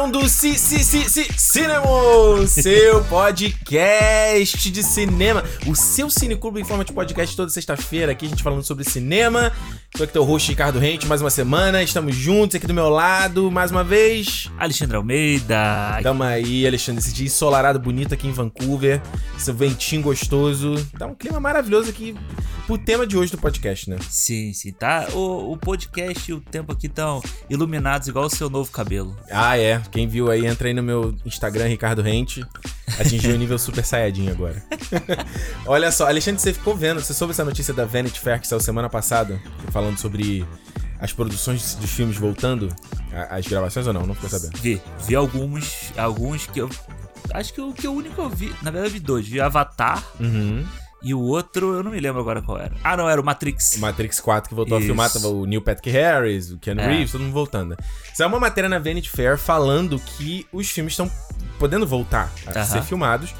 edição do Ci, Ci, Ci, Cinema, seu podcast de cinema. O seu Cineclube em forma de podcast toda sexta-feira. Aqui a gente falando sobre cinema. Sou aqui teu host Ricardo Rente, mais uma semana. Estamos juntos aqui do meu lado, mais uma vez. Alexandre Almeida. Tamo aí, Alexandre, esse dia ensolarado bonito aqui em Vancouver. Esse ventinho gostoso. Dá um clima maravilhoso aqui pro tema de hoje do podcast, né? Sim, sim, tá? O, o podcast e o tempo aqui estão iluminados igual o seu novo cabelo. Ah, é. Quem viu aí, entra aí no meu Instagram, Ricardo Rente. Atingiu o nível super saiyajin agora. Olha só, Alexandre, você ficou vendo, você soube essa notícia da Vanity Fair que saiu semana passada? Falando sobre as produções dos filmes voltando? As gravações ou não? Não ficou sabendo. Vi, vi alguns, alguns que eu... Acho que o que o único que eu vi, na verdade eu vi dois. Vi Avatar Uhum. E o outro, eu não me lembro agora qual era. Ah, não, era o Matrix. Matrix 4 que voltou Isso. a filmar, tava o Neil Patrick Harris, o Keanu É. Reeves, todo mundo voltando. Saiu uma matéria na Vanity Fair falando que os filmes estão podendo voltar a Aham. ser filmados,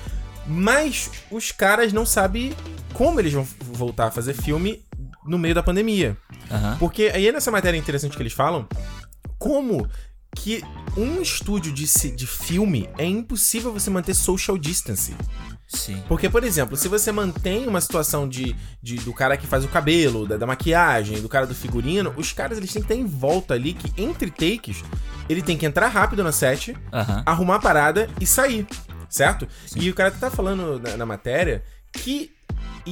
mas os caras não sabem como eles vão voltar a fazer filme no meio da pandemia. Aham. Porque aí nessa matéria interessante que eles falam, como que um estúdio de, de filme é impossível você manter social distancing. Sim. Porque, por exemplo, se você mantém uma situação de, de- do cara que faz o cabelo, da, da maquiagem, do cara do figurino, os caras eles têm que ter em volta ali que entre takes ele tem que entrar rápido na set, arrumar a parada e sair, certo? E o cara tá falando na, na matéria que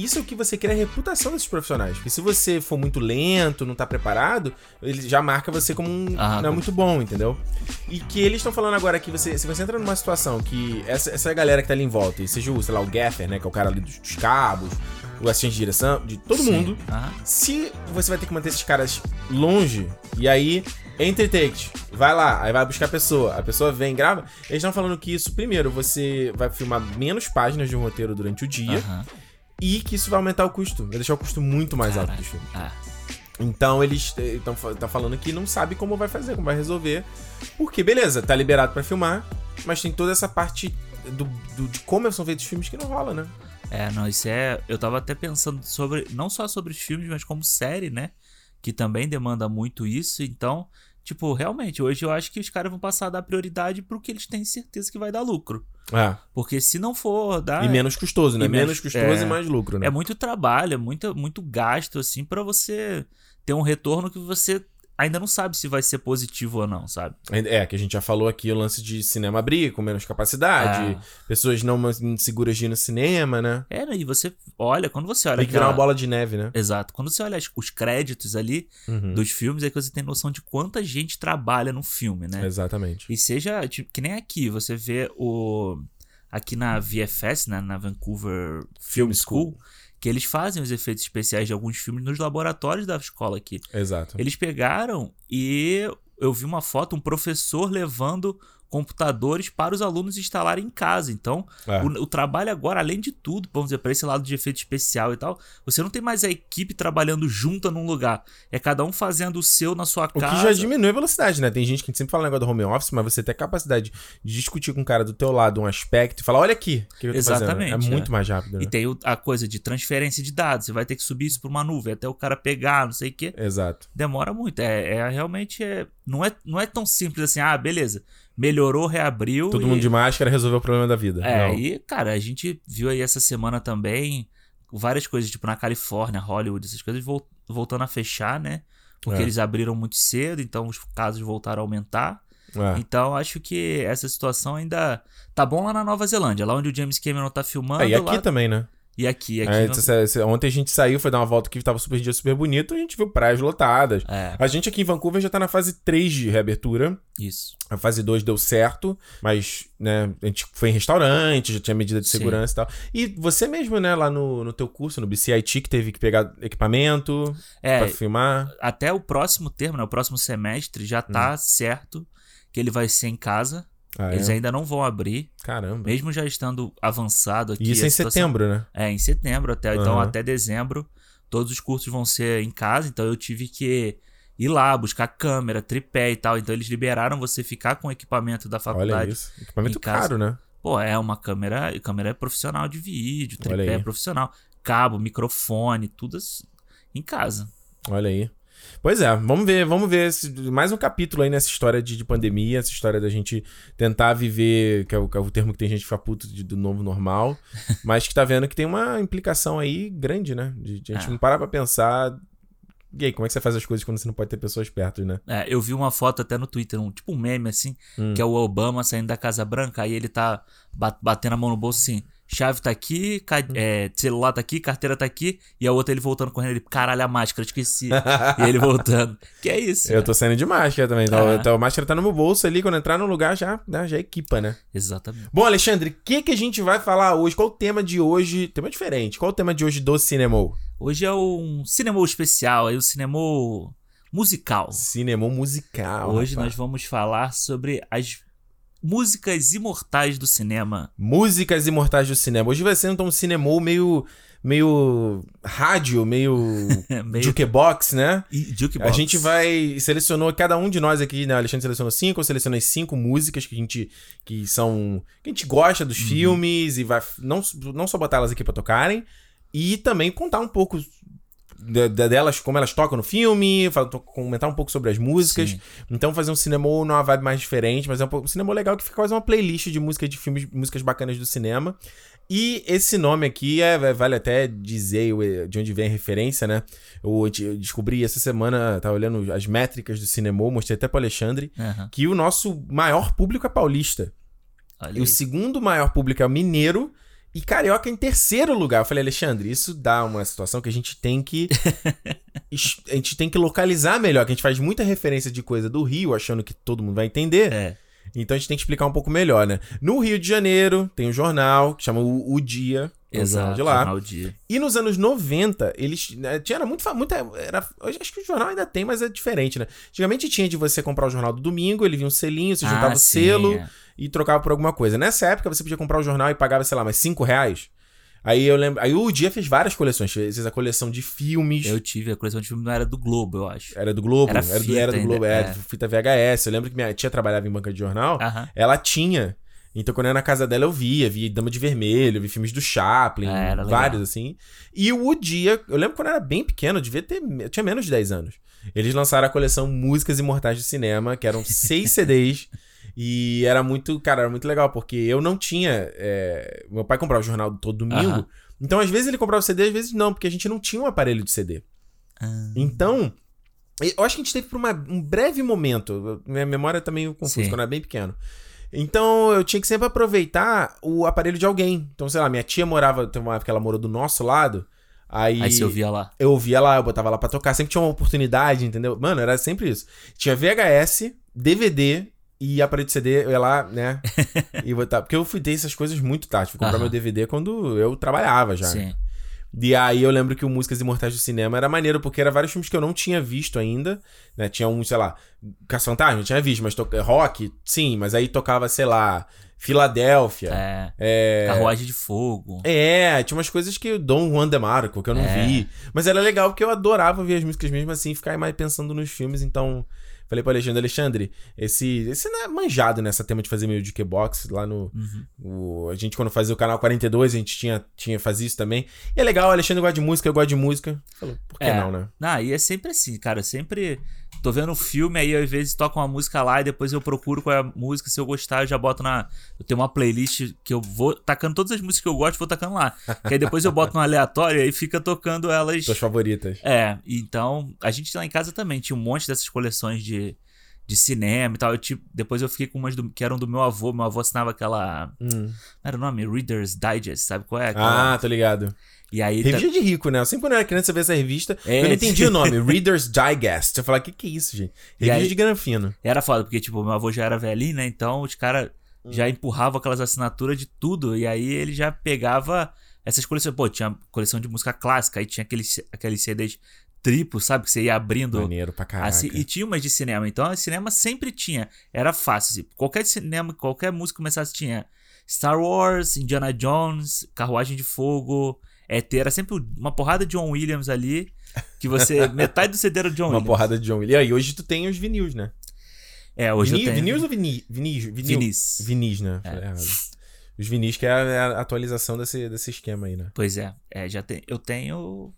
isso é o que você quer é a reputação desses profissionais. Porque se você for muito lento, não tá preparado, ele já marca você como um Ah, não é como- muito bom, entendeu? E que eles estão falando agora que você, se você entra numa situação que essa, essa galera que tá ali em volta, e seja o, sei lá, o Gaffer, né, que é o cara ali dos, dos cabos, o assistente de direção, de todo Sim. mundo, Aham. se você vai ter que manter esses caras longe, e aí, entre takes, vai lá, aí vai buscar a pessoa, a pessoa vem, grava, eles estão falando que isso, primeiro, você vai filmar menos páginas de um roteiro durante o dia, Aham. E que isso vai aumentar o custo, vai deixar o custo muito mais alto dos filmes. Ah, Então eles estão tá falando que não sabe como vai fazer, como vai resolver. Porque, beleza, tá liberado pra filmar, mas tem toda essa parte do, do- de como são feitos os filmes que não rola, né? É, não, isso é. Eu tava até pensando sobre. Não só sobre os filmes, mas como série, né? Que também demanda muito isso. Então, tipo, realmente, hoje eu acho que os caras vão passar a dar prioridade pro que eles têm certeza que vai dar lucro. É. Porque se não for dar. e menos custoso, né? e menos, menos- custoso é. e mais lucro, né? É muito trabalho, é muito, muito gasto, assim, pra você ter um retorno que você ainda não sabe se vai ser positivo ou não, sabe? É, que a gente já falou aqui o lance de cinema abrir com menos capacidade, Ah. pessoas não mais seguras de ir no cinema, né? É, né, e você olha, quando você olha. Tem que virar aquela- uma bola de neve, né? Exato. Quando você olha os créditos ali Uhum. dos filmes, é que você tem noção de quanta gente trabalha no filme, né? Exatamente. E seja, tipo, que nem aqui, você vê o. Aqui na VFS, né, na Vancouver Film School, que eles fazem os efeitos especiais de alguns filmes nos laboratórios da escola aqui. Exato. Eles pegaram e eu vi uma foto, um professor levando computadores para os alunos instalarem em casa. Então, É. o, o trabalho agora, além de tudo, vamos dizer, para esse lado de efeito especial e tal, você não tem mais a equipe trabalhando junta num lugar. É cada um fazendo o seu na sua O casa. que já diminui a velocidade, né? Tem gente que sempre fala negócio do home office, mas você tem a capacidade de discutir com o cara do teu lado um aspecto e falar, olha aqui, o que eu tô Exatamente, fazendo. É muito é. mais rápido, né? E tem o- a coisa de transferência de dados. Você vai ter que subir isso para uma nuvem até o cara pegar, não sei o quê. Exato. Demora muito. É, é realmente. É, não, é, não é tão simples assim, ah, beleza. Melhorou, reabriu. Todo e- mundo de máscara resolveu o problema da vida. É, Não. e, cara, a gente viu aí essa semana também várias coisas, tipo, na Califórnia, Hollywood, essas coisas vol- voltando a fechar, né? Porque É. eles abriram muito cedo, então os casos voltaram a aumentar. É. Então, acho que essa situação ainda tá bom lá na Nova Zelândia, lá onde o James Cameron tá filmando. É, e aqui lá- também, né? E aqui, aqui. É, não- ontem a gente saiu, foi dar uma volta que tava super dia super bonito, a gente viu praias lotadas. É, A gente aqui em Vancouver já tá na fase 3 de reabertura. isso. A fase 2 deu certo, mas, né, a gente foi em restaurante, já tinha medida de Sim. segurança e tal. E você mesmo, né, lá no, no teu curso, no BCIT, que teve que pegar equipamento É, pra filmar. até o próximo termo, né, o próximo semestre, já tá certo que ele vai ser em casa. Ah, Eles é? ainda não vão abrir, Caramba. mesmo já estando avançado aqui. E isso em situação- setembro, né? É, em setembro até. Então, até dezembro, todos os cursos vão ser em casa. Então, eu tive que ir lá, buscar câmera, tripé e tal. Então, eles liberaram você ficar com o equipamento da Olha faculdade. isso. Equipamento caro, né? Pô, é uma câmera, câmera profissional de vídeo, Olha tripé aí. profissional, cabo, microfone, tudo assim, em casa. Olha aí. Pois é, vamos ver, vamos ver esse- mais um capítulo aí nessa história de, de pandemia, essa história da gente tentar viver, que é o, que é o termo que tem gente que fica puto de- do novo normal, mas que tá vendo que tem uma implicação aí grande, né? De, de a gente Ah. não parar pra pensar. E aí, como é que você faz as coisas quando você não pode ter pessoas perto, né? É, eu vi uma foto até no Twitter, um tipo um meme assim, Hum. que é o Obama saindo da Casa Branca, aí ele tá ba- batendo a mão no bolso assim, chave tá aqui, ca- Hum. é, celular tá aqui, carteira tá aqui, e a outra ele voltando correndo, ele, caralho, a máscara, esqueci. e ele voltando. Que é isso. Eu tô saindo de máscara também. Então, Ah. então a máscara tá no meu bolso ali, quando entrar no lugar já, já equipa, né? Exatamente. Bom, Alexandre, o que, que a gente vai falar hoje? Qual o tema de hoje? Tema diferente. Qual o tema de hoje do cinema? Hoje é um cinema especial, aí o cinema musical. Cinema musical. Hoje rapaz. nós vamos falar sobre as músicas imortais do cinema. Músicas imortais do cinema. Hoje vai ser então um cinema meio. meio. rádio, meio. Meio jukebox, né? e jukebox. A gente vai. Selecionou, cada um de nós aqui, né? Alexandre selecionou cinco, eu selecionei cinco músicas que a gente. que são. que a gente gosta dos filmes e vai. Não, não só botar elas aqui pra tocarem, e também contar um pouco. Da- da- delas, como elas tocam no filme, to- comentar um pouco sobre as músicas. Sim. Então fazer um cinema numa vibe mais diferente, mas é um, um cinema legal que fica quase uma playlist de música de filmes, músicas bacanas do cinema. E esse nome aqui é, é- vale até dizer o- de onde vem a referência, né? Eu, descobri essa semana, tava olhando as métricas do cinema, mostrei até pro Alexandre, Aham. que o nosso maior público é paulista. Olha E o aí. segundo maior público é o mineiro. E carioca em terceiro lugar. Eu falei, Alexandre, isso dá uma situação que a gente tem que. a gente tem que localizar melhor, que a gente faz muita referência de coisa do Rio, achando que todo mundo vai entender. É. Então a gente tem que explicar um pouco melhor, né? No Rio de Janeiro tem um jornal que chama O, O Dia. é Exato. de lá. Jornal Dia. E nos anos 90, eles. Né, tinha era muito. Muita, era, acho que o jornal ainda tem, mas é diferente, né? Antigamente tinha de você comprar o jornal do domingo, ele vinha um selinho, você juntava Ah, o sim, selo é. E trocava por alguma coisa. Nessa época você podia comprar o jornal e pagava, sei lá, mais 5 reais. Aí eu lembro. Aí o dia fez várias coleções. Fez a coleção de filmes. Eu tive a coleção de filme, não era do Globo, eu acho. Era do Globo, Era era, do, era do Globo, é, é. fita VHS. Eu lembro que minha tia trabalhava em banca de jornal. Aham. Ela tinha. Então, quando eu ia na casa dela, eu via, via Dama de Vermelho, vi filmes do Chaplin, Ah, era vários assim. E o dia, eu lembro quando eu era bem pequeno, eu devia ter, eu tinha menos de 10 anos. Eles lançaram a coleção Músicas Imortais do Cinema, que eram seis CDs. E era muito, cara, era muito legal, porque eu não tinha. é, Meu pai comprava o jornal todo domingo. Aham. Então, às vezes ele comprava o CD, às vezes não, porque a gente não tinha um aparelho de CD. Ah, Então, eu acho que a gente teve por uma- um breve momento. Minha memória tá meio confusa, Sim. quando eu era bem pequeno. Então, eu tinha que sempre aproveitar o aparelho de alguém. Então, sei lá, minha tia morava, teve uma época que ela morou do nosso lado. Aí, Aí você ouvia lá. eu ouvia lá, eu botava lá pra tocar. Sempre tinha uma oportunidade, entendeu? Mano, era sempre isso. Tinha VHS, DVD e aparelho de CD, eu ia lá, né? e botar. Porque eu fui ter essas coisas muito tarde. Fui comprar Aham. meu DVD quando eu trabalhava já. Sim. E aí eu lembro que o Músicas Imortais do Cinema era maneiro, porque era vários filmes que eu não tinha visto ainda, né? Tinha um, sei lá, Caça-Fantasma, eu tinha visto, mas to... rock, sim, mas aí tocava, sei lá, Filadélfia. É. É... Carruagem de Fogo. É, tinha umas coisas que Dom Juan de Marco, que eu não É. vi. Mas era legal porque eu adorava ver as músicas mesmo assim, ficar mais pensando nos filmes, então. Falei pro Alexandre, Alexandre, esse, esse não é manjado nessa tema de fazer meio de box lá no, Uhum. o- a gente, quando fazia o canal 42, a gente tinha, tinha fazia isso também. E é legal, o Alexandre gosta de música, eu gosto de música. Falou, por que É. não, né? Não, e é sempre assim, cara. Sempre tô vendo um filme, aí às vezes toca uma música lá e depois eu procuro qual é a música. Se eu gostar, eu já boto na. Eu tenho uma playlist que eu vou tacando todas as músicas que eu gosto, vou tacando lá. Que aí depois eu boto no aleatório e fica tocando elas. Suas favoritas. É, então a gente lá em casa também tinha um monte dessas coleções de, de cinema e tal. Eu, tipo, depois eu fiquei com umas do- que eram do meu avô. Meu avô assinava aquela. Hum. Não era o nome? Reader's Digest, sabe qual é? Aquela- Ah, tô ligado. E aí. tá- Revista de rico, né? Eu sempre quando eu era criança eu via essa revista, É, eu não entendi o nome. Reader's Digest. Eu falava, o que que é isso, gente? Revista aí- de granfino. Era foda, porque, tipo, meu avô já era velhinho, né? Então os caras já empurravam aquelas assinaturas de tudo. E aí ele já pegava essas coleções. Pô, tinha coleção de música clássica, aí tinha aqueles, aqueles CDs triplos, sabe? Que você ia abrindo. Maneiro pra caraca. Assim, e tinha umas de cinema. Então, o cinema sempre tinha. Era fácil. assim, qualquer cinema, qualquer música começasse, tinha Star Wars, Indiana Jones, Carruagem de Fogo, ET. Era sempre uma porrada de John Williams ali. Que você. metade do CD era John Uma Williams. porrada de John Williams. E aí, hoje tu tem os vinis, né? É, hoje Vini, eu tenho. Vinis ou vini, vinis? Vinil? Vinis. Vinis, né? É. Os vinis, que é a, é a atualização desse, desse esquema aí, né? Pois é, é já tem, eu tenho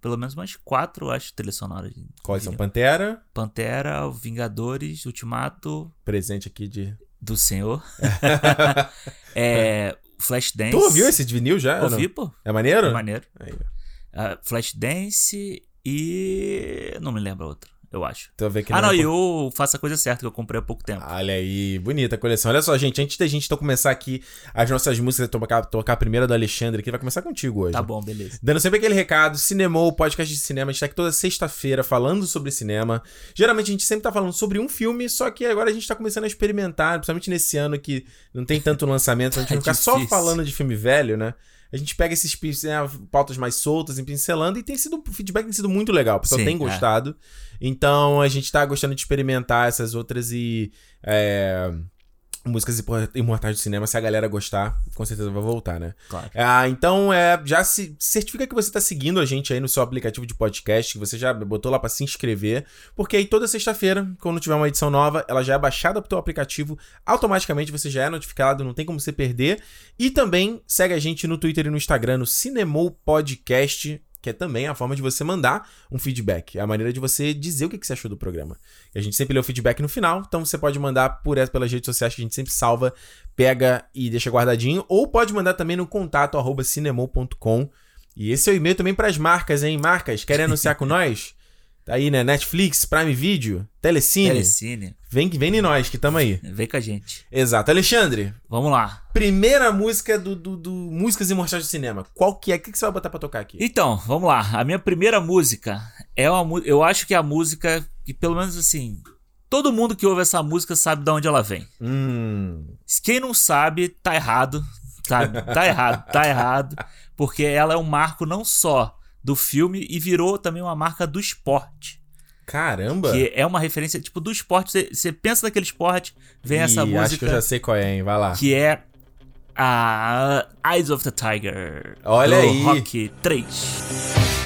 pelo menos umas quatro, acho, trilhas sonoras. Quais são? Pantera, Pantera, Vingadores, Ultimato presente aqui de. do Senhor. é, Flashdance. Tu ouviu esse de vinil já? Ouvi, pô. É maneiro? É maneiro. Aí. Ah, Flashdance e. Não me lembro a outra, eu acho. Vai ver que ah, não, e o Faça a Coisa Certa, que eu comprei há pouco tempo. Olha aí, bonita a coleção. Olha só, gente, antes da gente então começar aqui as nossas músicas, tocar, tocar a primeira do Alexandre aqui, vai começar contigo hoje. Tá bom, beleza. Dando sempre aquele recado, Cinemou, podcast de cinema, a gente tá aqui toda sexta-feira falando sobre cinema. Geralmente a gente sempre tá falando sobre um filme, só que agora a gente tá começando a experimentar, principalmente nesse ano que não tem tanto lançamento, a gente É não ficar só falando de filme velho, né? A gente pega esses né, pautas mais soltas e pincelando e tem sido, o feedback tem sido muito legal, o pessoal Sim, tem é. gostado. Então a gente tá gostando de experimentar essas outras e. é, músicas imortais do cinema, se a galera gostar, com certeza vai voltar, né? Claro. Ah, então, é, já se certifica que você tá seguindo a gente aí no seu aplicativo de podcast, que você já botou lá pra se inscrever, porque aí toda sexta-feira, quando tiver uma edição nova, ela já é baixada pro teu aplicativo, automaticamente você já é notificado, não tem como você perder. E também segue a gente no Twitter e no Instagram, no Cinemou Podcast, que é também a forma de você mandar um feedback, é a maneira de você dizer o que que você achou do programa. E a gente sempre lê o feedback no final, então você pode mandar por essa pelas redes sociais que a gente sempre salva, pega e deixa guardadinho, ou pode mandar também no contato arroba cinemou.com. E esse é o e-mail também pras marcas, hein? Marcas, querem anunciar com nós? Tá aí, né? Netflix, Prime Video, Telecine. Telecine. Vem, vem em nós, que tamo aí. Vem com a gente. Exato. Alexandre, Vamos lá. primeira música do, do, do Músicas Imortais do Cinema. Qual que é? O que, que você vai botar pra tocar aqui? Então, vamos lá. A minha primeira música é uma. Eu acho que é a música que, pelo menos assim, todo mundo que ouve essa música sabe de onde ela vem. Hum. Quem não sabe, tá errado. Tá, tá errado, tá errado. Porque ela é um marco não só do filme e virou também uma marca do esporte. Caramba! Que é uma referência, tipo, do esporte. Você- pensa naquele esporte, vem essa Ih, música. Acho que eu já sei qual é, hein? Vai lá. que é a Eyes of the Tiger. Olha do aí. Rock 3.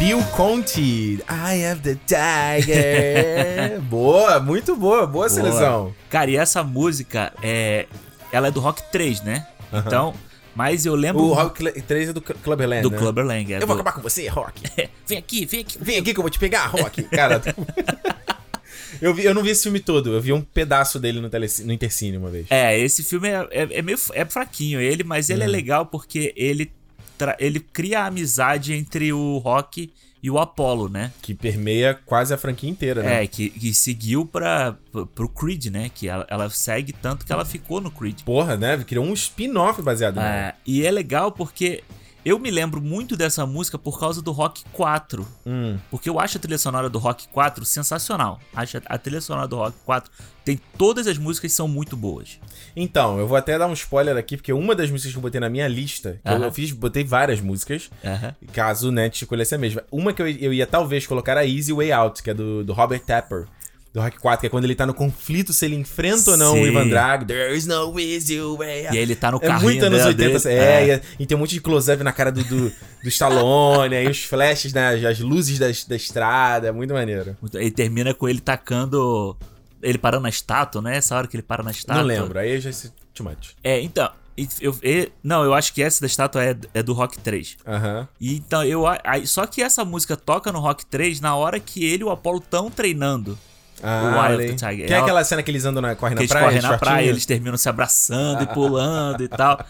Bill Conti. I have the tiger. boa, muito boa, boa, seleção. Cara, e essa música é. Ela é do Rock 3, né? Então. Mas eu lembro. O Rock 3 é do Clubberland. do né? Clubberland. É Eu do... vou acabar com você, Rock. vem aqui, vem aqui. Vem aqui que eu vou te pegar, Rock. Cara. eu, vi, eu não vi esse filme todo, eu vi um pedaço dele no, teleci- no Intercine uma vez. É, esse filme é, é, é meio é fraquinho ele, mas ele é legal porque ele, ele cria a amizade entre o Rock e o Apollo, né? Que permeia quase a franquia inteira, né? É, que, que seguiu pra, pro Creed, né? Que ela, ela segue tanto que ela ficou no Creed. Porra, né? Criou um spin-off baseado nela. É, e é legal porque eu me lembro muito dessa música por causa do Rock 4. Hum. Porque eu acho a trilha sonora do Rock 4 sensacional. Acho a- a trilha sonora do Rock 4 tem todas as músicas são muito boas. Então, eu vou até dar um spoiler aqui, porque uma das músicas que eu botei na minha lista, que eu, Aham. eu fiz, botei várias músicas, Aham. caso né, te escolhesse a mesma. Uma que eu, eu ia talvez colocar a Easy Way Out, que é do, do Robert Tapper. Do Rock 4, que é quando ele tá no conflito se ele enfrenta ou não o Ivan Drago. There is no easy way out. E aí ele tá no É carrinho muito anos dela 80, dele. é, E, e tem um monte de close-up na cara do, do, do Stallone, aí os flashes, né, as luzes da, da estrada, é muito maneiro. Ele termina com ele tacando. Ele parando na estátua, né? Essa hora que ele para na estátua. Não lembro, aí já se too much. É, então. e- Eu, e- não, eu acho que essa da estátua é, é do Rock 3. Aham. E então eu. só que essa música toca no Rock 3 na hora que ele e o Apollo estão treinando. Ah, Eye of the. Tiger. Tem Ela- aquela cena que eles andam na, correm que na eles praia, correm na praia, eles terminam se abraçando e pulando e tal.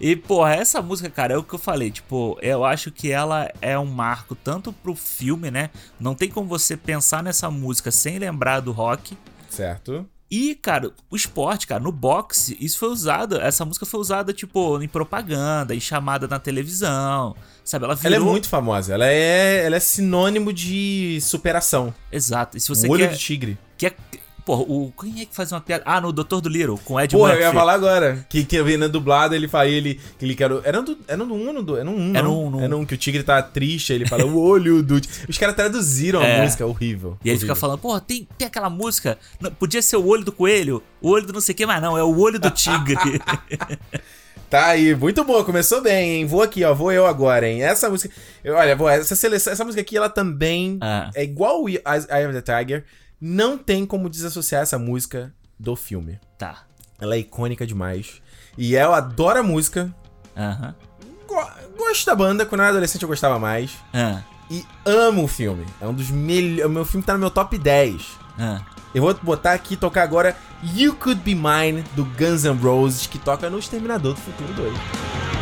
E, porra, essa música, cara, é o que eu falei. Tipo, eu acho que ela é um marco tanto pro filme, né? Não tem como você pensar nessa música sem lembrar do rock. Certo. E, cara, o esporte, cara, no boxe, isso foi usado. Essa música foi usada, tipo, em propaganda, em chamada na televisão. Sabe? Ela virou. Ela é muito famosa. Ela é, ela é sinônimo de superação. Exato. E se você o olho quer. de tigre. quer... Porra, o... quem é que faz uma piada? Ah, no Doutor do Little, com Ed Porra, eu Murphy. ia falar agora. Que, que eu vi na dublada, ele fala, ele, que ele quer. Era no, era no 1 ou no 2? Era no 1. Era não? no um, no um. Era 1 que o tigre tá triste, ele fala, o olho do. tigre." Os caras traduziram a É. música, horrível. E ele horrível. fica falando, pô, tem, tem aquela música, não- podia ser o olho do coelho, o olho do não sei o que, mas não, é o olho do tigre. Tá aí, muito boa, começou bem, hein? Vou aqui, ó, vou eu agora, hein? Essa música. olha, vou, essa seleção, essa música aqui, ela também Ah. é igual o Eye Eye of the Tiger. Não tem como desassociar essa música do filme. tá. Ela é icônica demais. E eu adoro a música. Aham. Go- gosto da banda, quando eu era adolescente eu gostava mais. Ah, E amo o filme. É um dos melhores. O meu filme tá no meu top 10. ah. Eu vou botar aqui tocar agora You Could Be Mine do Guns N' Roses, que toca no Exterminador do Futuro 2.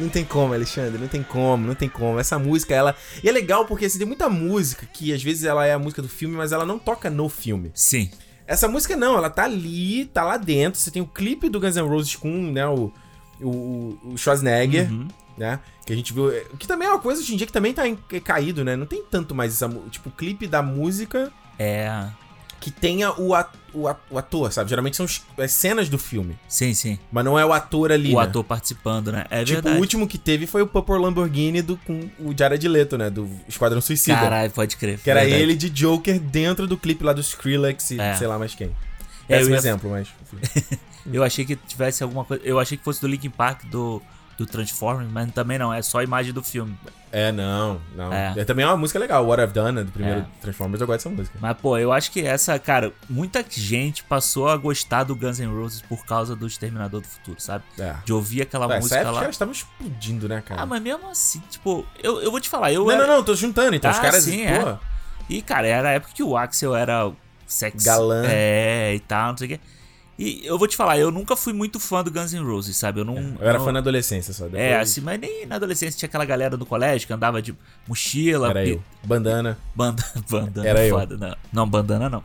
Não tem como, Alexandre, não tem como, não tem como. Essa música, ela. E é legal porque assim, tem muita música que às vezes ela é a música do filme, mas ela não toca no filme. Sim. Essa música não, ela tá ali, tá lá dentro. Você tem o clipe do Guns N' Roses com, né, o, o, o Schwarzenegger, Uhum. né? Que a gente viu. Que também é uma coisa hoje em dia que também tá em- caído, né? Não tem tanto mais essa. Tipo, o clipe da música É. que tenha o, at- o, at- o ator, sabe? Geralmente são as cenas do filme. Sim, sim. Mas não é o ator ali. O né? ator participando, né? É Tipo, verdade. o último que teve foi o Purple Lamborghini do, com o Jared Leto, né? Do Esquadrão Suicida. Caralho, pode crer. que era verdade. ele de Joker dentro do clipe lá do Skrillex e É. sei lá mais quem. É, é um ia- exemplo, mas... Eu achei que tivesse alguma coisa. Eu achei que fosse do Linkin Park do, do Transformers, mas também não, é só a imagem do filme. É, não, não. É. É. também é uma música legal, What I've Done, né, do primeiro É. Transformers, eu gosto dessa música. Mas, pô, eu acho que essa, cara, muita gente passou a gostar do Guns N' Roses por causa do Exterminador do Futuro, sabe? É. De ouvir aquela Essa música época lá. os caras estavam explodindo, né, cara? Ah, mas mesmo assim, tipo, eu, eu vou te falar, eu não, era... não, não, tô juntando, então. os Ah, caras, sim, pô, é. E, cara, era a época que o Axel era sexy. Galã. É, e tal, não sei o quê. E eu vou te falar, eu nunca fui muito fã do Guns N' Roses, sabe? Eu não. eu era não- fã na adolescência só. Depois, É, assim, mas nem na adolescência tinha aquela galera do colégio que andava de mochila, Era pi- eu. Bandana. Banda, bandana Era eu. foda, não. Não, bandana não.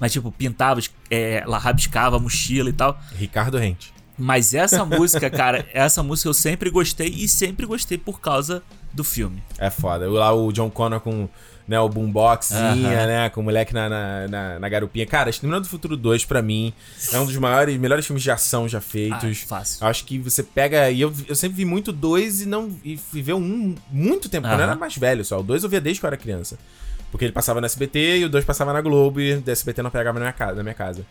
Mas, tipo, pintava, é, lá rabiscava a mochila e tal. Ricardo Rente. Mas essa música, cara, essa música eu sempre gostei e sempre gostei por causa do filme. É foda. Lá o John Connor com né, o boomboxzinha, Aham. né? Com o moleque na, na, na, na garupinha. Cara, Exterminador do Futuro 2, pra mim, é um dos maiores, melhores filmes de ação já Ah, feitos. fácil. Acho que você pega. E eu, eu sempre vi muito dois e não. E fui ver um muito tempo, quando eu era mais velho só. O dois eu via desde que eu era criança. Porque ele passava no SBT e o dois passava na Globo e o SBT não pegava na minha casa. Na minha casa.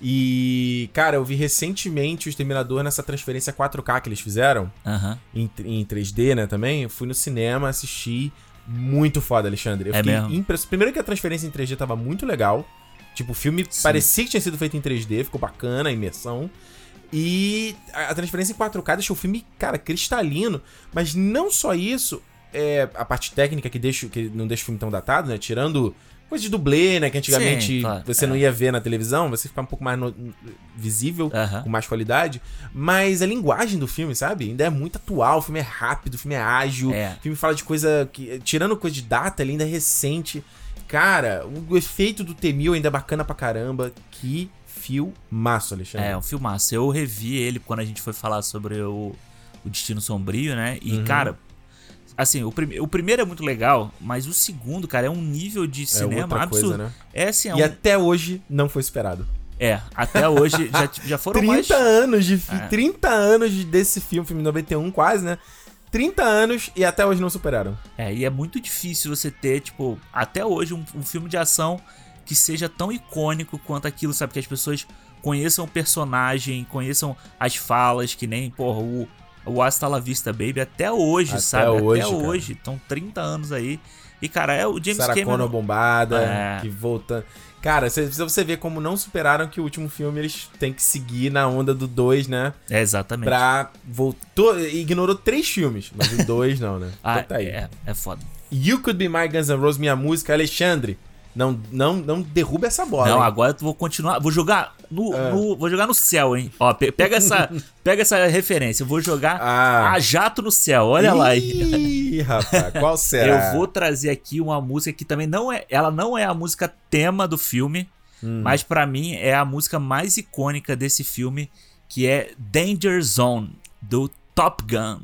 E, cara, eu vi recentemente o Exterminador nessa transferência 4K que eles fizeram Aham. em, em 3D, né, também. Eu fui no cinema, assisti. Muito foda, Alexandre. Eu É fiquei mesmo? impressionado. Primeiro que a transferência em 3D tava muito legal. Tipo, o filme Sim. parecia que tinha sido feito em 3D, ficou bacana a imersão. E a, a transferência em 4K deixou o filme, cara, cristalino. Mas não só isso, é a parte técnica que, deixa, que não deixa o filme tão datado, né? Tirando coisa de dublê, né? Que antigamente Sim, claro, você é. não ia ver na televisão, você fica um pouco mais no- visível Aham. com mais qualidade, mas a linguagem do filme, sabe? Ainda é muito atual, o filme é rápido, o filme é ágil, É. o filme fala de coisa que, tirando coisa de data, ele ainda é recente. Cara, o efeito do T-1000 ainda é bacana pra caramba. Que filmaço, Alexandre. É, um filmaço. Eu revi ele quando a gente foi falar sobre o, o Destino Sombrio, né? E, cara, assim, o, prime- o primeiro é muito legal, mas o segundo, cara, é um nível de é cinema outra absurdo. coisa, né? É assim, é, E um- até hoje não foi superado. é, até hoje já, já foram 30 mais. anos de fi- É. 30 anos de- desse filme, filme 91 quase, né? 30 anos e até hoje não superaram. É, e é muito difícil você ter, tipo, até hoje um, um filme de ação que seja tão icônico quanto aquilo, sabe? Que as pessoas conheçam o personagem, conheçam as falas, que nem, porra, o, o Hasta La Vista Baby até hoje, Até sabe? hoje, até cara. hoje. Estão 30 anos aí. E, cara, é o James Sarah Cameron. Connor bombada, É. que volta. Cara, você você ver como não superaram que o último filme eles têm que seguir na onda do 2, né? É, exatamente. Pra. Voltou. Ignorou três filmes, mas o 2 não, né? Ah, Então tá aí. é, é foda. You Could Be My Guns N' Roses, minha música, Alexandre. Não, não, não derruba essa bola. Não, hein? agora eu vou continuar. Vou jogar no, É. no- vou jogar no céu, hein? Ó, pe- pega essa, pega essa referência. Eu vou jogar Ah. a jato no céu. Olha lá aí. Ih, rapaz, qual será? Eu vou trazer aqui uma música que também não é, ela não é a música tema do filme, Hum. mas pra mim é a música mais icônica desse filme, que é Danger Zone do Top Gun.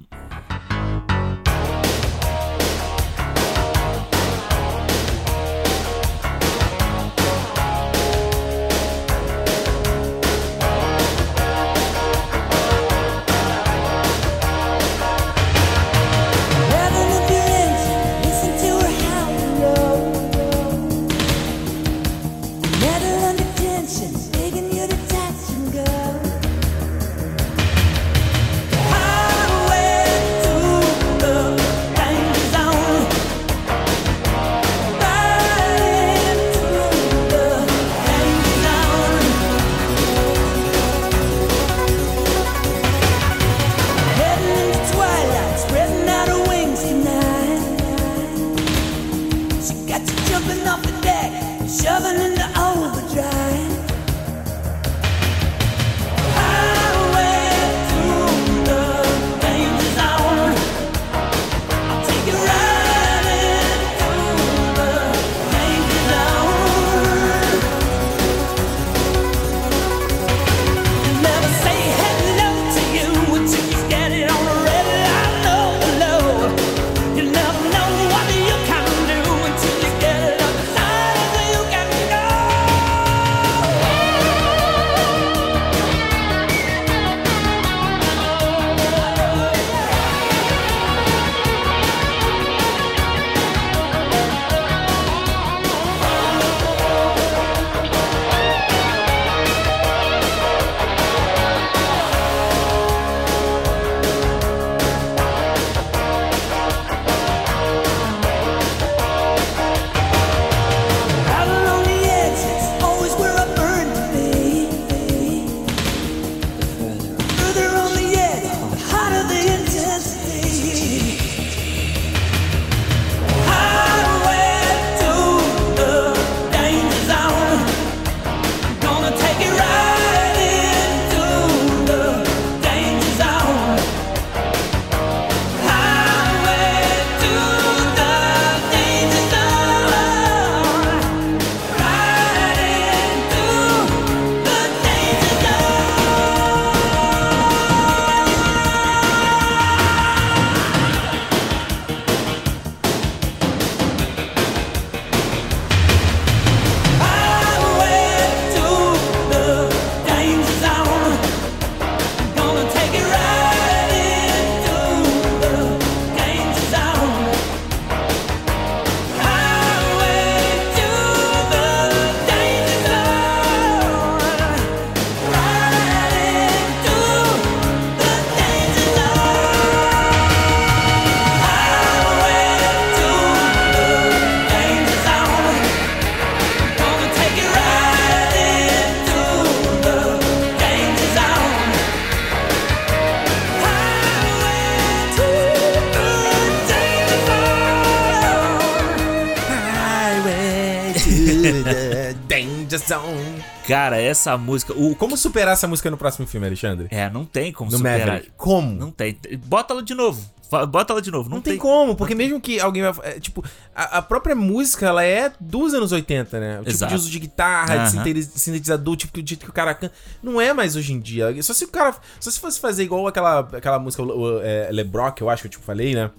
Cara, essa música. O... Como superar essa música no próximo filme, Alexandre? É, não tem como No superar. Maverick. Como? Não tem. Bota ela de novo. Bota ela de novo. Não, Não tem como, porque mesmo que alguém vai. é, tipo, a, a própria música, ela é dos anos 80, né? O tipo Exato. de uso de guitarra, de sintetiz- sintetizador, tipo, o jeito que o cara canta. Não é mais hoje em dia. Só se o cara. Só se fosse fazer igual aquela, aquela música, o, o, é, LeBrock, eu acho que eu tipo, falei, né?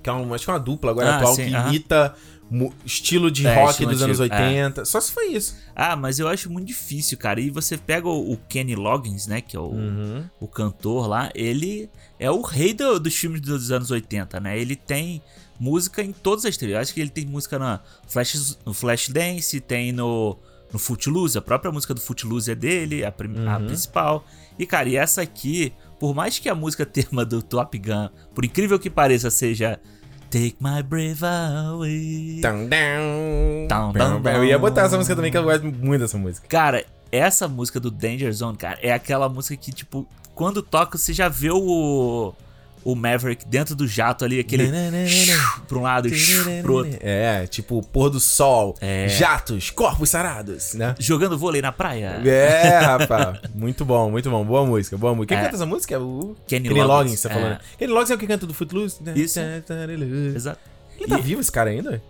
Que é uma, acho que é uma dupla agora Ah, atual sim, que imita estilo de É, rock estilo dos anos antigo, é. 80. Só se foi isso. Ah, mas eu acho muito difícil, cara. E você pega o, o Kenny Loggins, né? Que é o, Uhum. o cantor lá. Ele é o rei do- dos filmes dos anos 80, né? Ele tem música em todas as trilhas. Acho que ele tem música na Flash, no Flashdance, tem no, no Footloose. A própria música do Footloose é dele, a, prim- a Uhum. principal. E, cara, e essa aqui, por mais que a música tema do Top Gun, por incrível que pareça, seja Take My Breath Away. Tum, dum. Tum, dum, dum. Eu ia botar essa música também, que eu gosto muito dessa música. Cara, essa música do Danger Zone, cara, é aquela música que, tipo, quando toca, você já vê o. O Maverick dentro do jato ali, aquele. pra um lado, pro outro. É, tipo, pôr do sol, É. jatos, corpos sarados, né? Jogando vôlei na praia. É, rapaz. Muito bom, muito bom. Boa música, boa música. Quem É. canta essa música? É o Kenny Loggins, Loggins, você tá é. falando. Kenny Loggins é o que canta do Footloose? Isso. Ele Exato. tá E- vivo, esse cara ainda?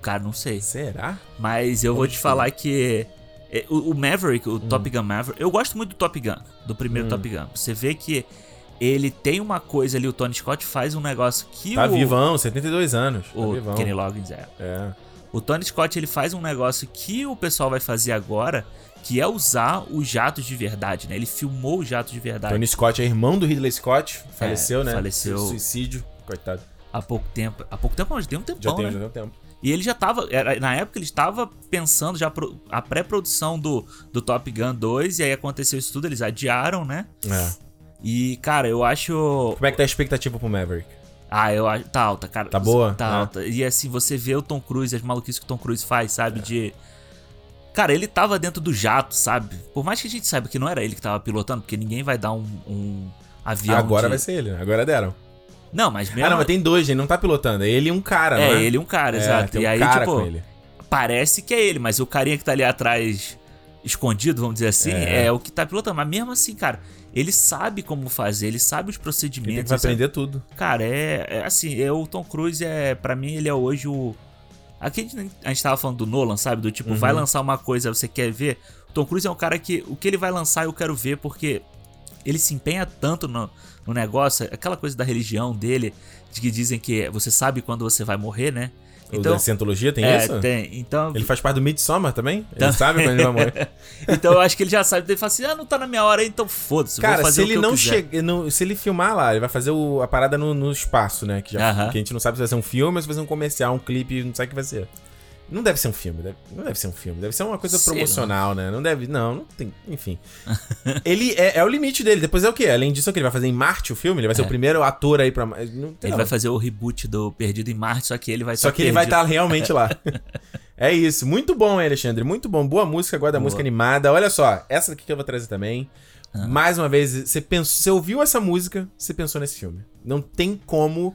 Cara, não sei. Será? Mas eu vou te falar que. é, O, o Maverick, Hum. o Top Gun Maverick, eu gosto muito do Top Gun, do primeiro Top Gun. Você vê que ele tem uma coisa ali, o Tony Scott faz um negócio que Tá o, vivão, 72 anos. Tá o vivão. Kenny Loggins é. É. O Tony Scott ele faz um negócio que o pessoal vai fazer agora, que é usar os jatos de verdade, né? Ele filmou os jatos de verdade Tony Scott é irmão do Ridley Scott. Faleceu, né? faleceu. Suicídio. Coitado. há pouco tempo. Há pouco tempo, já tem um tempão, Já tem, né? já tem um tempo. E ele já tava. era- na época ele estava pensando já pro- a pré-produção do, do Top Gun 2, e aí aconteceu isso tudo, eles adiaram, né? É. E, cara, eu acho. Como é que tá a expectativa pro Maverick? Ah, eu acho. Tá alta, cara. Tá boa? Tá É. alta. E assim, você vê o Tom Cruise, as maluquices que o Tom Cruise faz, sabe? De. Cara, ele tava dentro do jato, sabe? Por mais que a gente saiba que não era ele que tava pilotando, porque ninguém vai dar um, um avião. Agora de- vai ser ele, né? Agora deram. Não, mas mesmo. Ah, não, mas tem dois, ele não tá pilotando. É ele e um cara, É, não é? ele e um cara, É, exato. Tem um e aí, cara tipo, com ele. parece que é ele, mas o carinha que tá ali atrás, escondido, vamos dizer assim, É. é, o que tá pilotando. Mas mesmo assim, cara, ele sabe como fazer, ele sabe os Ele tem procedimentos. que ele sabe- aprender tudo. Cara, é, é assim, é, o Tom Cruise é, para mim ele é hoje o Aqui a gente, a gente tava falando do Nolan, sabe? Do tipo, Uhum. vai lançar uma coisa, você quer ver? O Tom Cruise é um cara que o que ele vai lançar eu quero ver porque ele se empenha tanto no, no negócio, aquela coisa da religião dele, de que dizem que você sabe quando você vai morrer, né? O Então, da Cientologia tem é, isso? tem. Então, Ele faz parte do Midsommar também? Ele Tá. sabe quando ele vai morrer. então eu acho que ele já sabe, ele fala assim: "Ah, não tá na minha hora, então foda-se, Cara, se ele não quiser." chega. Se ele filmar lá, ele vai fazer o- a parada no, no espaço, né? Que, já, Aham. que a gente não sabe se vai ser um filme ou se vai ser um comercial, um clipe, não sabe o que vai ser. Não deve ser um filme, deve- não deve ser um filme, deve ser uma coisa Sei promocional, né? Não deve. Não, não tem. Enfim. ele é, é o limite dele. Depois é o quê? Além disso, é o que? Ele vai fazer em Marte o filme? Ele vai ser É. o primeiro ator aí pra. Não Ele não. vai fazer o reboot do Perdido em Marte, só que ele vai Só tá que ele vai perdido. estar realmente lá. é isso. Muito bom, hein, Alexandre. Muito bom. Boa música, agora da Boa. música animada. Olha só, essa daqui que eu vou trazer também. Ah. Mais uma vez, você pensou, você ouviu essa música, você pensou nesse filme. Não tem como.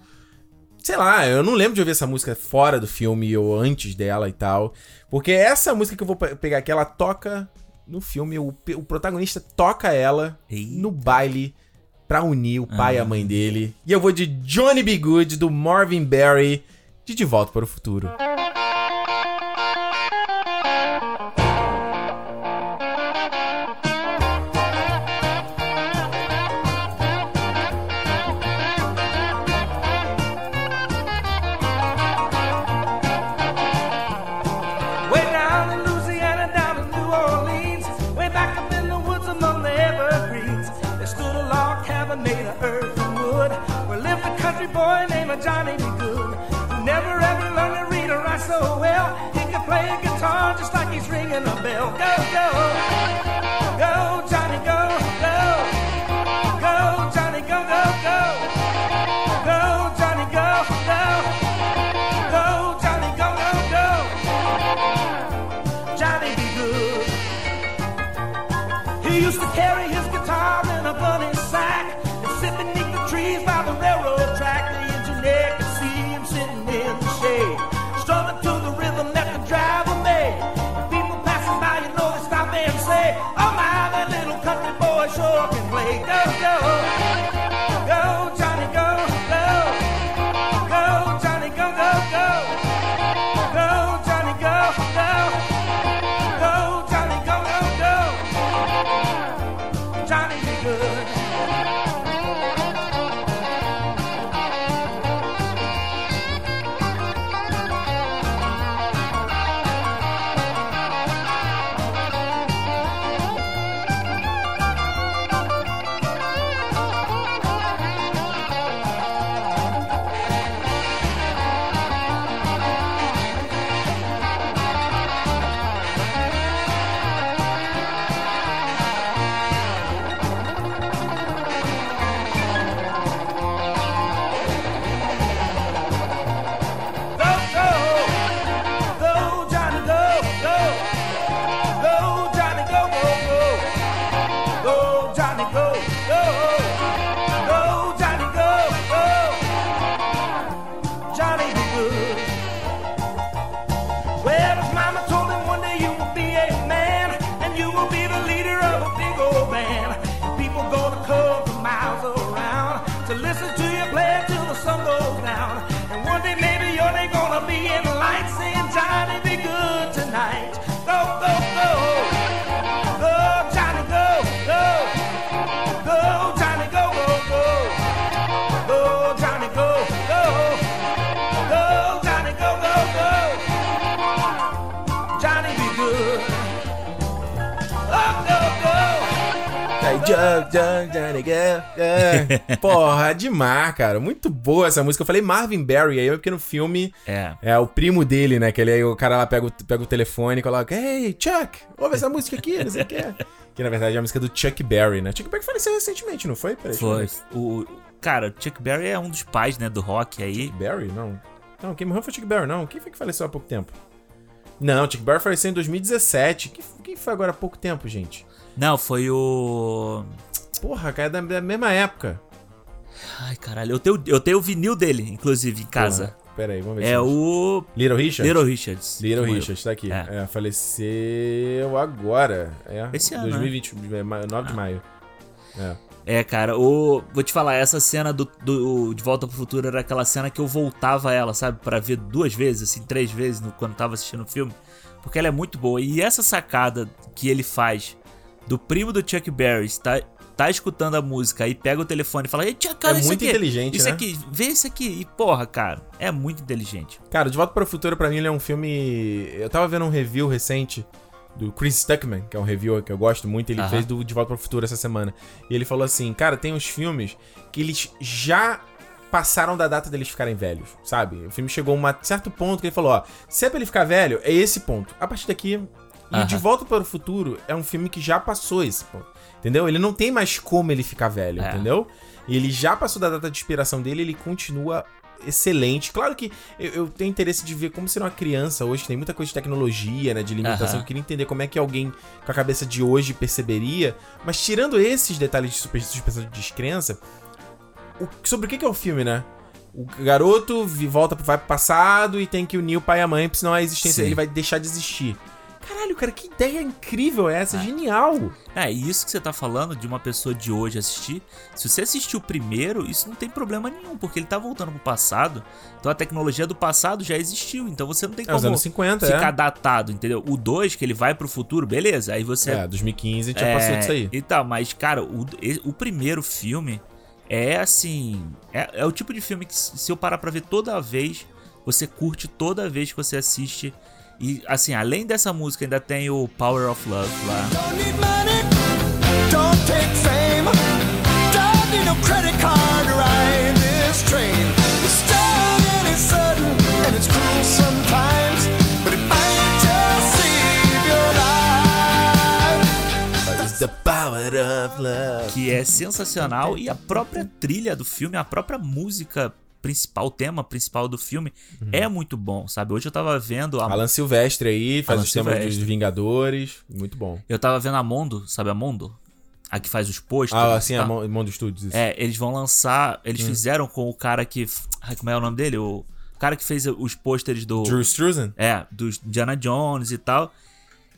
Sei lá, eu não lembro de ouvir essa música fora do filme ou antes dela e tal. Porque essa música que eu vou pe- pegar aqui, ela toca no filme, o, o protagonista toca ela Eita. no baile pra unir o pai e a Ah. mãe dele. E eu vou de Johnny B. Good, do Marvin Berry, de De Volta para o Futuro. Way Porra, demais, cara. Muito boa essa música. Eu falei Marvin Berry aí, porque no filme É. é o primo dele, né? Que ele aí, o cara lá pega o, pega o telefone e coloca: Hey, Chuck, ouve essa música aqui, não sei o que. Que na verdade é a música do Chuck Berry, né? Chuck Berry faleceu recentemente, não foi? Peraí, Foi. O, cara, Chuck Berry é um dos pais, né, do rock aí. Berry? Não. Não, quem morreu foi Chuck Berry, não. Quem foi que faleceu há pouco tempo? Não, Chuck Berry faleceu em 2017. Quem, quem foi agora há pouco tempo, gente? Não, foi o. Porra, cara, é da, da mesma época. Ai, caralho. Eu tenho, eu tenho o vinil dele, inclusive, em casa. Porra, pera aí, vamos ver É o. Little Richard? Little Richards. Little Morreu. Richard, tá aqui. É. É. faleceu agora. É, Esse ano, né? 2020, é, 9 de maio. É. É, cara, o. Vou te falar, essa cena do, do De Volta pro Futuro era aquela cena que eu voltava ela, sabe? Pra ver duas vezes, assim, três vezes no- quando tava assistindo o filme. Porque ela é muito boa. E essa sacada que ele faz do primo do Chuck Berry tá, tá escutando a música e pega o telefone e fala: Chuck, olha É muito aqui. inteligente, Isso né? aqui, vê isso aqui. E porra, cara, é muito inteligente. Cara, De Volta para o Futuro, pra mim, ele é um filme. Eu tava vendo um review recente do Chris Stuckman, que é um reviewer que eu gosto muito. Ele fez do De Volta para o Futuro essa semana. E ele falou assim: Cara, tem uns filmes que eles já passaram da data deles ficarem velhos, sabe? O filme chegou a um certo ponto que ele falou: Ó, se é pra ele ficar velho, é esse ponto. A partir daqui. E Aham. De Volta para o Futuro é um filme que já passou esse ponto. Entendeu? Ele não tem mais como ele ficar velho, É. entendeu? E ele já passou da data de inspiração dele, ele continua excelente. Claro que eu, eu tenho interesse de ver como será uma criança hoje, que tem muita coisa de tecnologia, né? De limitação. Aham. Eu queria entender como é que alguém com a cabeça de hoje perceberia. Mas tirando esses detalhes de super- suspensão de descrença, o- sobre o que, que é o filme, né? O garoto volta, vai pro passado e tem que unir o pai e a mãe, porque senão a existência dele vai deixar de existir. Caralho, cara, que ideia incrível é essa? Genial! É, e isso que você tá falando de uma pessoa de hoje assistir, se você assistiu o primeiro, isso não tem problema nenhum, porque ele tá voltando pro passado, então a tecnologia do passado já existiu, então você não tem É como anos 50, ficar é. datado, entendeu? O 2, que ele vai pro futuro, beleza, aí você... É, 2015 já passou disso aí. E tal, mas, cara, o, o primeiro filme é assim. É, é o tipo de filme que, se eu parar pra ver toda vez, você curte toda vez que você assiste. E, assim, além dessa música, ainda tem o Power of Love lá. Que é sensacional. E a própria trilha do filme, a própria música principal, o tema principal do filme, é muito bom, sabe? Hoje eu tava vendo a. Alan Silvestre aí, faz Alan os temas dos Silvestre. Vingadores. Muito bom. Eu tava vendo a Mondo, sabe a Mondo? A que faz os posters. Ah, assim, tal. a Mon- Mondo Studios. Isso. É, eles vão lançar. Eles Hum. fizeram com o cara que. Ai, como é o nome dele? O cara que fez os pôsteres do. Drew Struzan? É, dos Diana Jones e tal.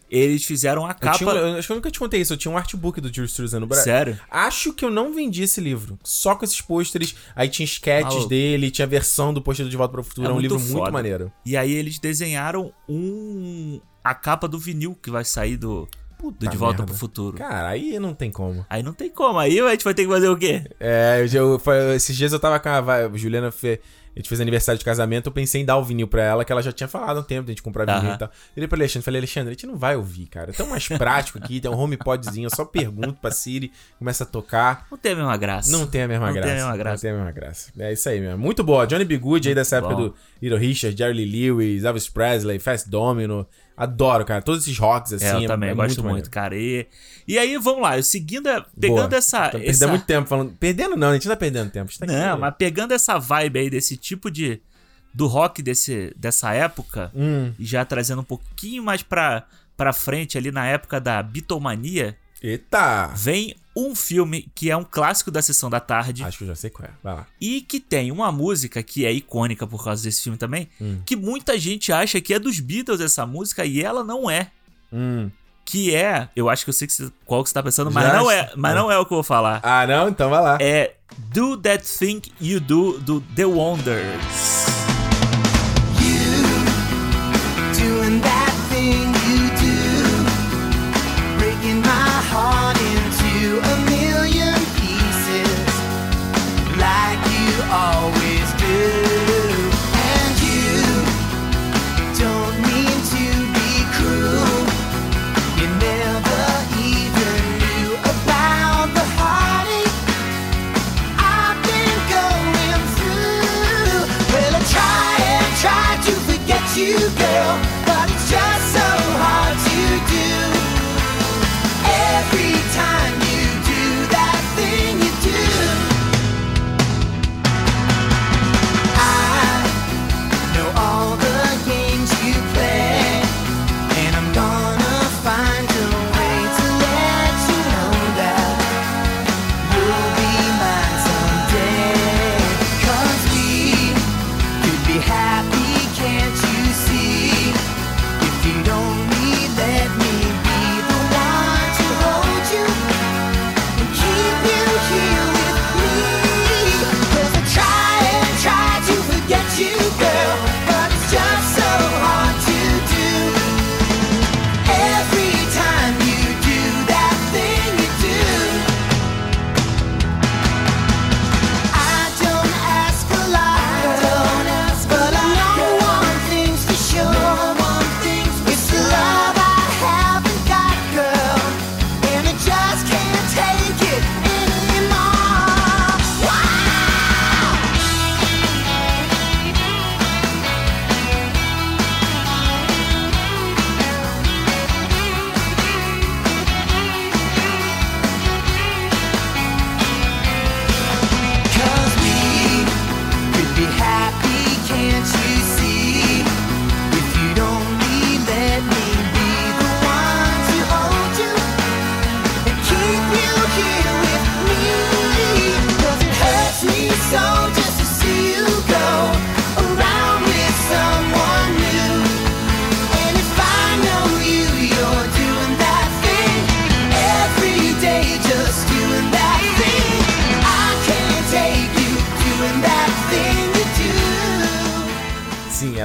Eles fizeram a Eu, capa. tinha, um- eu acho que eu nunca te contei isso. Eu tinha um artbook do Jules Struzan no Brasil. Sério? Acho que eu não vendi esse livro. Só com esses pôsteres. Aí tinha sketches Maluco. dele, tinha versão do pôster do De Volta para o Futuro. É É, um muito livro muito foda. maneiro. E aí eles desenharam um. a capa do vinil que vai sair do, Puta do De Volta merda. pro Futuro. Cara, aí não tem como. Aí não tem como. Aí a gente vai ter que fazer o quê? É, eu, eu- esses dias eu tava com a, Juliana, a gente fez aniversário de casamento, eu pensei em dar o vinil pra ela, que ela já tinha falado há um tempo de a gente comprar vinil e tal. Eu falei pra Alexandre, falei, Alexandre, a gente não vai ouvir, cara. É tão mais prático aqui, tem um homepodzinho, eu só pergunto pra Siri, começa a tocar. Não tem a mesma graça. Não tem a mesma Não tem graça. a mesma graça. Não tem a mesma graça. É isso aí mesmo. Muito boa. Johnny B. Good aí dessa época bom. do Little Richard, Jerry Lee Lewis, Elvis Presley, Fast Domino. Adoro, cara. Todos esses rocks assim. É, eu também, eu gosto muito, maneiro. cara. E, e aí, vamos lá, eu seguindo, a- pegando Boa. essa. Perdendo essa... muito tempo falando. Perdendo não, a gente não tá perdendo tempo. Tá aqui- Não, mas pegando essa vibe aí desse tipo de. do rock desse, dessa época, Hum. e já trazendo um pouquinho mais pra, pra frente ali na época da Beatlemania, Eita! vem um filme que é um clássico da sessão da tarde. Acho que eu já sei qual é. Vai lá. E que tem uma música que é icônica por causa desse filme também, Hum. que muita gente acha que é dos Beatles essa música e ela não é. Hum. Que é, eu acho que eu sei que você- qual que você tá pensando, mas Já não é, mas não é o que eu vou falar. Ah, não? Então vai lá. É Do That Thing You Do do The Wonders.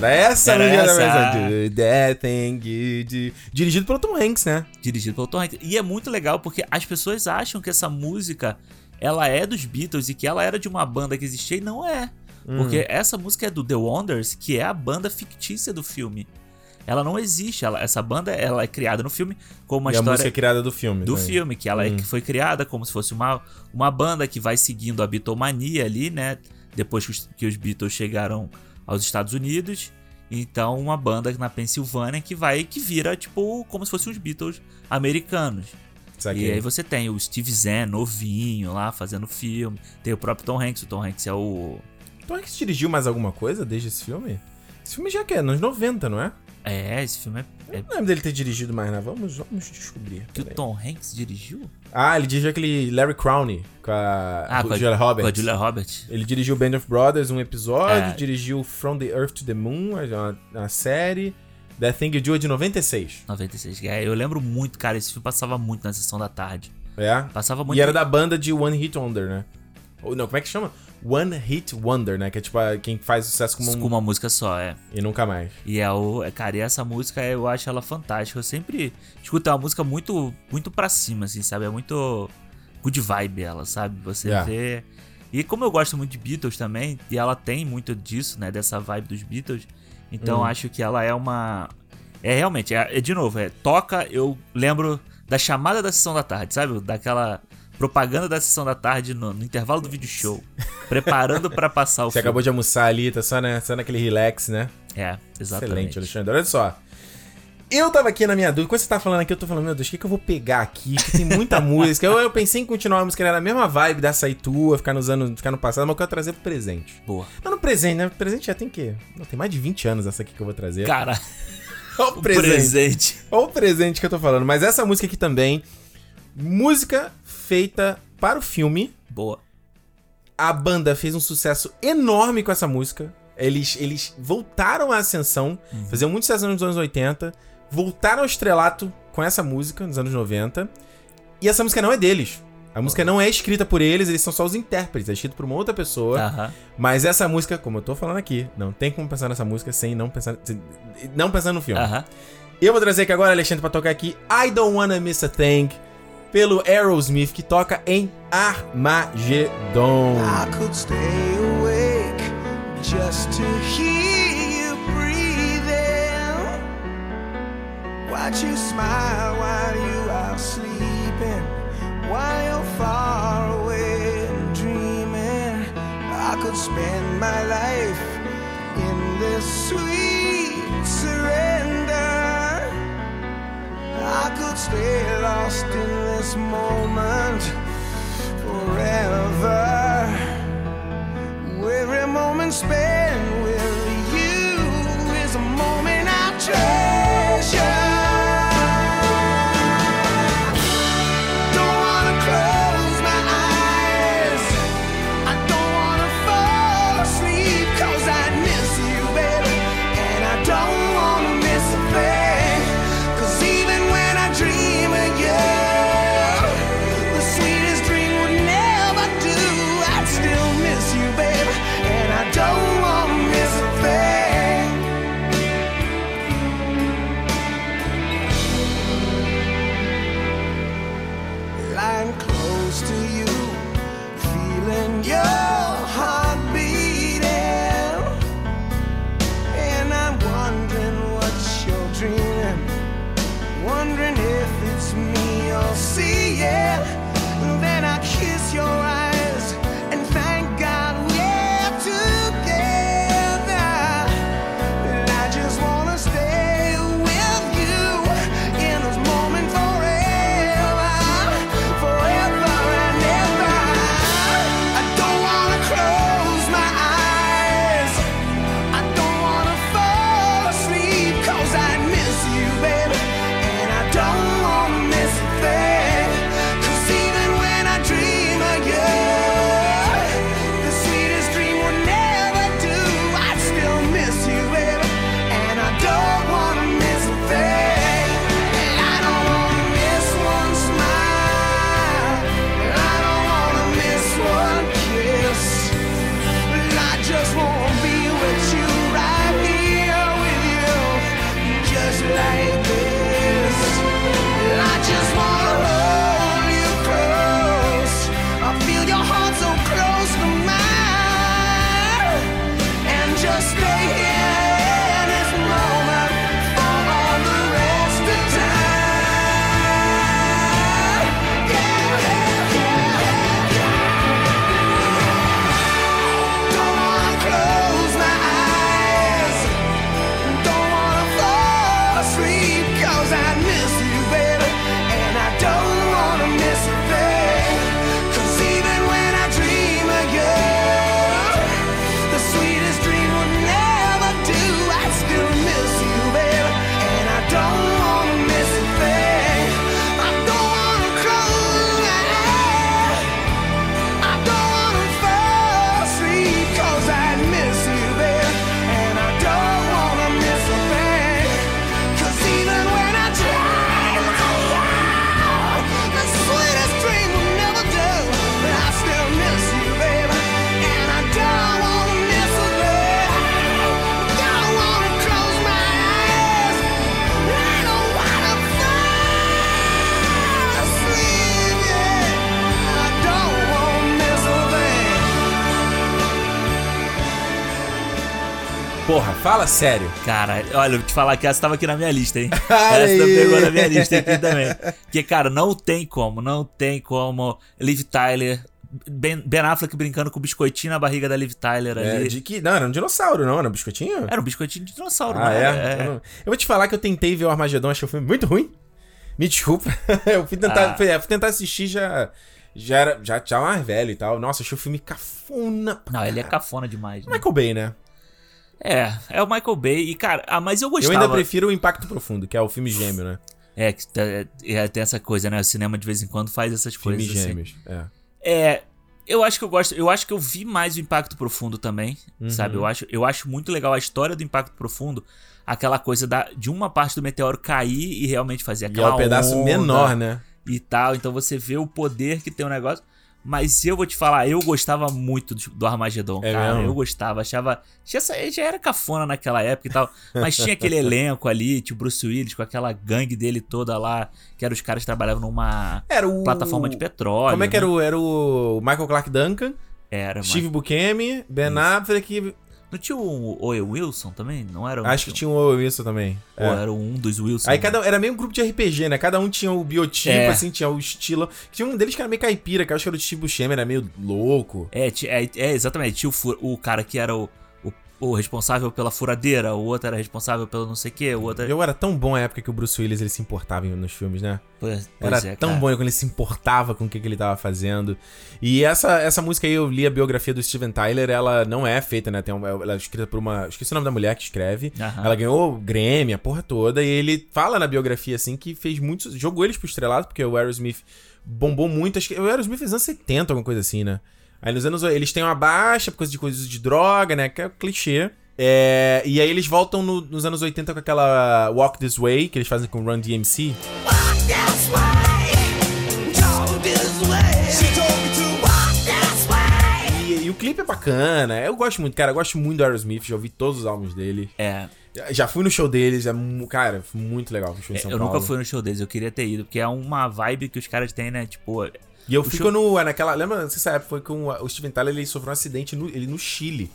Era essa Era essa. Do that thing you do. Dirigido pelo Tom Hanks, né? dirigido pelo Tom Hanks. E é muito legal porque as pessoas acham que essa música ela é dos Beatles e que ela era de uma banda que existia e não é. Hum. Porque essa música é do The Wonders, que é a banda fictícia do filme. Ela não existe, ela- essa banda ela é criada no filme como uma e a história música é criada do filme. do também. filme, que ela é- Hum. que foi criada como se fosse uma, uma banda que vai seguindo a Beatlemania ali, né? Depois que os, que os Beatles chegaram aos Estados Unidos. Então, uma banda na Pensilvânia que vai que vira, tipo, como se fossem os Beatles americanos. E aí você tem o Steve Zahn, novinho, lá, fazendo filme. Tem o próprio Tom Hanks. O Tom Hanks é o... Tom Hanks dirigiu mais alguma coisa desde esse filme? Esse filme já que é, nos 90, não é? É, esse filme é... é Não lembro dele ter dirigido mais, né? Vamos, vamos descobrir. que o. Tom Hanks dirigiu? Ah, ele dirigiu aquele Larry Crowney com a, Ah, com a, Julia Roberts. com a Julia Roberts. Ele dirigiu Band of Brothers, um episódio, É. dirigiu From the Earth to the Moon, a, a série. That Thing You Do é de 96. 96. É, eu lembro muito, cara, esse filme passava muito na sessão da tarde. É. Passava muito. E era da banda de One Hit Wonder, né? Ou não, como é que chama? One Hit Wonder, né? Que é tipo a- quem faz sucesso com, um, com uma música só, é. e nunca mais. E é o. é, Cara, e essa música eu acho ela fantástica. Eu sempre escuto uma música muito, muito pra cima, assim, sabe? É muito good vibe ela, sabe? Você Yeah. vê. E como eu gosto muito de Beatles também, e ela tem muito disso, né? Dessa vibe dos Beatles. Então Hum. acho que ela é uma. É realmente, é, é de novo, é toca, eu lembro da chamada da sessão da tarde, sabe? Daquela propaganda da sessão da tarde no, no intervalo do vídeo show. preparando pra passar o Você filme. acabou de almoçar ali, tá só, né, só naquele relax, né? É, exatamente. Excelente, Alexandre. Olha só. Eu tava aqui na minha dúvida, quando você tá falando aqui, eu tô falando, meu Deus, o que, que eu vou pegar aqui? Que tem muita música. Eu, eu pensei em continuar a música, era a mesma vibe dessa aí tua, ficar nos anos, ficar no passado, mas eu quero trazer pro presente. Boa. Não no presente, né? Presente já tem que. Não, tem mais de 20 anos essa aqui que eu vou trazer. Cara, Olha o o presente. presente. Olha o presente que eu tô falando. Mas essa música aqui também, música feita para o filme. Boa. A banda fez um sucesso enorme com essa música. Eles, eles voltaram à ascensão, faziam muito sucesso nos anos 80, voltaram ao estrelato com essa música nos anos 90. E essa música não é deles. A música não é escrita por eles, eles são só os intérpretes, é escrito por uma outra pessoa. Aham. Mas essa música, como eu tô falando aqui, não tem como pensar nessa música sem não pensar, sem- não pensar no filme. Aham. Eu vou trazer aqui agora, Alexandre, pra tocar aqui I Don't Wanna Miss a Thing, pelo Aerosmith, que toca em Armageddon. Watch you smile while you are sleeping, while you're far away dreaming. I could spend my life in this sweet surrender. I could stay lost in this moment forever. Every moment spent Porra, fala sério. Cara, olha, eu vou te falar que essa tava aqui na minha lista, hein? Essa pegou na minha lista aqui também. Porque, cara, não tem como, não tem como. Liv Tyler, Ben, ben Affleck brincando com o biscoitinho na barriga da Liv Tyler É, ali. de que. Não, era um dinossauro, não? Era um biscoitinho? Era um biscoitinho de dinossauro, Ah, não é? era? Eu, não- eu vou te falar que eu tentei ver o Armagedon, achei o filme muito ruim. Me desculpa. eu fui tentar, Ah. fui, é, fui tentar assistir já. Já era. Já já mais velho e tal. Nossa, achei o filme cafona. Não, ele é cafona demais, né? Michael Bay, né? É, é o Michael Bay. E, cara, ah, mas eu Eu gostava. ainda prefiro o Impacto Profundo, que é o filme gêmeo, né? É, que tá- é, tem essa coisa, né? O cinema de vez em quando faz essas Filme coisas. assim. gêmeos. É. É. Eu acho que eu gosto. Eu acho que eu vi mais o Impacto Profundo também. Uhum. Sabe? Eu acho, eu acho muito legal a história do Impacto Profundo. Aquela coisa da, de uma parte do meteoro cair e realmente fazer E é aquela um pedaço menor, né? E tal. Então você vê o poder que tem o negócio. Mas eu vou te falar, eu gostava muito do, do Armagedon, É cara. mesmo? Eu gostava, achava. Já, já era cafona naquela época e tal. Mas tinha aquele elenco ali, tipo Bruce Willis, com aquela gangue dele toda lá, que eram os caras que trabalhavam numa Era o. plataforma de petróleo. Como é que era né? o. Era o Michael Clark Duncan, Era, mano. Steve Buscemi, Ben Affleck. Não tinha o Owen Wilson também? Não era um, Acho que tinha o Wilson também. Ou É. era um dos Wilson. Aí cada era meio um grupo de RPG, né? Cada um tinha o biotipo, É. assim, tinha o estilo. Tinha um deles que era meio caipira, que eu acho que era o Steve Buscemi, era meio louco. É, é, é, exatamente. Tinha o, o cara que era o, o, responsável pela furadeira, o outro era responsável pelo não sei o que, o outro. Eu era tão bom a época que o Bruce Willis ele se importava nos filmes, né? Pois, Era pois é, tão cara. bom quando ele se importava com o que, que ele tava fazendo. E essa, essa música aí, eu li a biografia do Steven Tyler, ela não é feita, né? Tem uma, ela é escrita por uma. Esqueci o nome da mulher que escreve. Aham. Ela ganhou o Grammy, a porra toda. E ele fala na biografia, assim, que fez muitos. Jogou eles pro estrelado, porque o Aerosmith bombou muito. Acho que o Aerosmith fez anos 70, alguma coisa assim, né? Aí nos anos. Eles têm uma baixa por causa de coisas de droga, né? Que é o clichê. É, e aí eles voltam no- nos anos 80 com aquela Walk This Way, que eles fazem com Run DMC. Go this way. She told me to walk this way. E, e o clipe é bacana. Eu gosto muito, cara. Eu gosto muito do Aerosmith. Já ouvi todos os álbuns dele. É, Já- fui no show deles. É, cara, foi muito legal. o show em São eu Paulo. nunca fui no show deles, eu queria ter ido, porque é uma vibe que os caras têm, né? Tipo, E eu O fico show- no. Naquela. Lembra, não sei se essa época foi com o Steven Tyler, ele sofreu um acidente no, ele no Chile.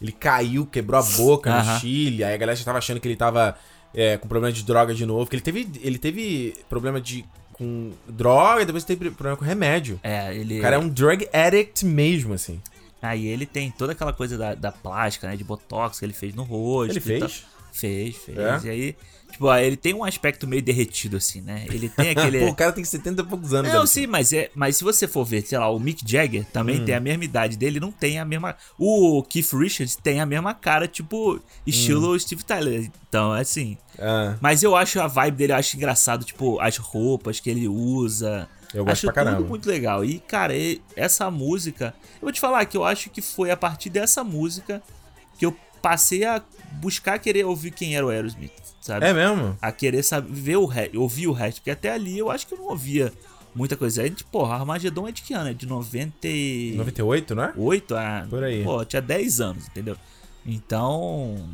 Ele caiu, quebrou a boca no. Chile. Aí a galera já tava achando que ele tava é, com problema de droga de novo. Porque ele teve. Ele teve problema de. com droga e depois teve problema com remédio. é, ele. O cara é um drug addict mesmo, assim. Aí ele tem toda aquela coisa da, da plástica, né? De botox que ele fez no rosto. Ele fez? tal. Fez, fez. É? E aí, tipo, ó, ele tem um aspecto meio derretido, assim, né? Ele tem aquele. Pô, o cara tem 70 e poucos anos. Não, sim, mas, é, mas se você for ver, sei lá, o Mick Jagger também tem a mesma idade dele, não tem a mesma. O Keith Richards tem a mesma cara, tipo, estilo Steve Tyler. Então, é assim. Ah, Mas eu acho a vibe dele, eu acho engraçado, tipo, as roupas que ele usa. Eu gosto acho pra caramba. tudo muito legal. E, cara, essa música. Eu vou te falar que eu acho que foi a partir dessa música que eu passei a buscar querer ouvir quem era o Aerosmith, sabe? é mesmo? a querer saber, ver o resto, ouvir o resto, porque até ali eu acho que eu não ouvia muita coisa. Aí, tipo, porra, Armagedon é de que ano? É de 98? 98, não é? Ah, Por aí. Pô, tinha 10 anos, entendeu? Então,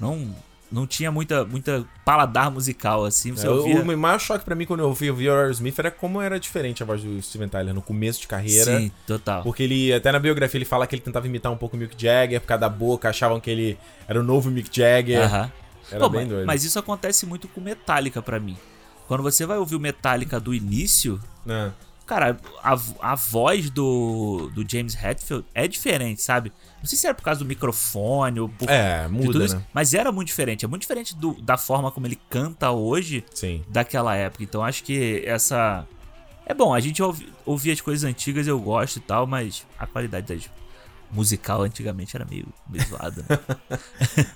não não tinha muita muita paladar musical assim, você É, o, ouvia... o maior choque pra mim quando eu ouvi, o Aerosmith era como era diferente a voz do Steven Tyler no começo de carreira. Sim, total. Porque ele, até na biografia, ele fala que ele tentava imitar um pouco o Mick Jagger por causa da boca, achavam que ele era o novo Mick Jagger. Aham. Era Pô, bem mas, doido. mas isso acontece muito com Metallica pra mim. Quando você vai ouvir o Metallica do início, É. Cara, a, a voz do, do James Hetfield é diferente, sabe? Não sei se era por causa do microfone ou por É, muda, tudo isso, né? mas era muito diferente. É muito diferente do- da forma como ele canta hoje Sim. daquela época. Então acho que essa. É bom, a gente ouve, ouvir as coisas antigas, eu gosto e tal, mas a qualidade das musical antigamente era meio, meio zoada. né?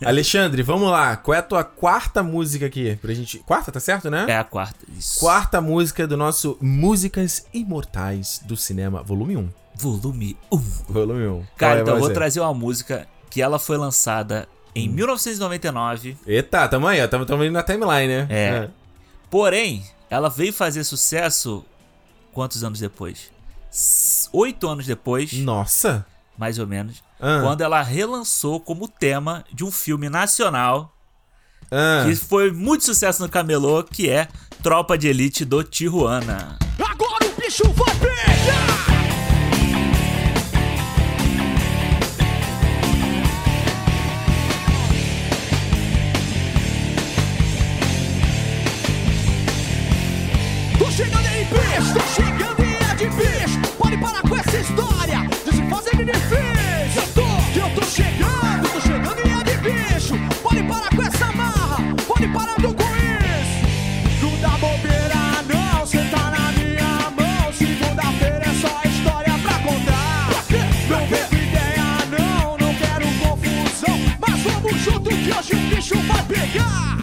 Alexandre, vamos lá. Qual é a tua quarta música aqui? Pra gente. Quarta, tá certo, né? é a quarta. Isso. Quarta música do nosso Músicas Imortais do Cinema, volume 1. Volume 1. Volume 1. Cara, é então eu vou trazer uma música que ela foi lançada em 1999. Eita, tamo aí, ó. Tamo, tamo indo na timeline, né? É. Porém, ela veio fazer sucesso quantos anos depois? Oito anos depois, Nossa. Mais ou menos, Ah, quando ela relançou como tema de um filme nacional ah. que foi muito sucesso no Camelô, que é Tropa de Elite do Tijuana. Agora o bicho vai pegar! Eu tô, que eu tô chegando, tô chegando e é de bicho. Pode parar com essa marra, pode parar com isso. Não dá bobeira, não, cê tá na minha mão. Segunda-feira é só história pra contar. Não vem com ideia, não, não quero confusão. Mas vamos junto que hoje o bicho vai pegar.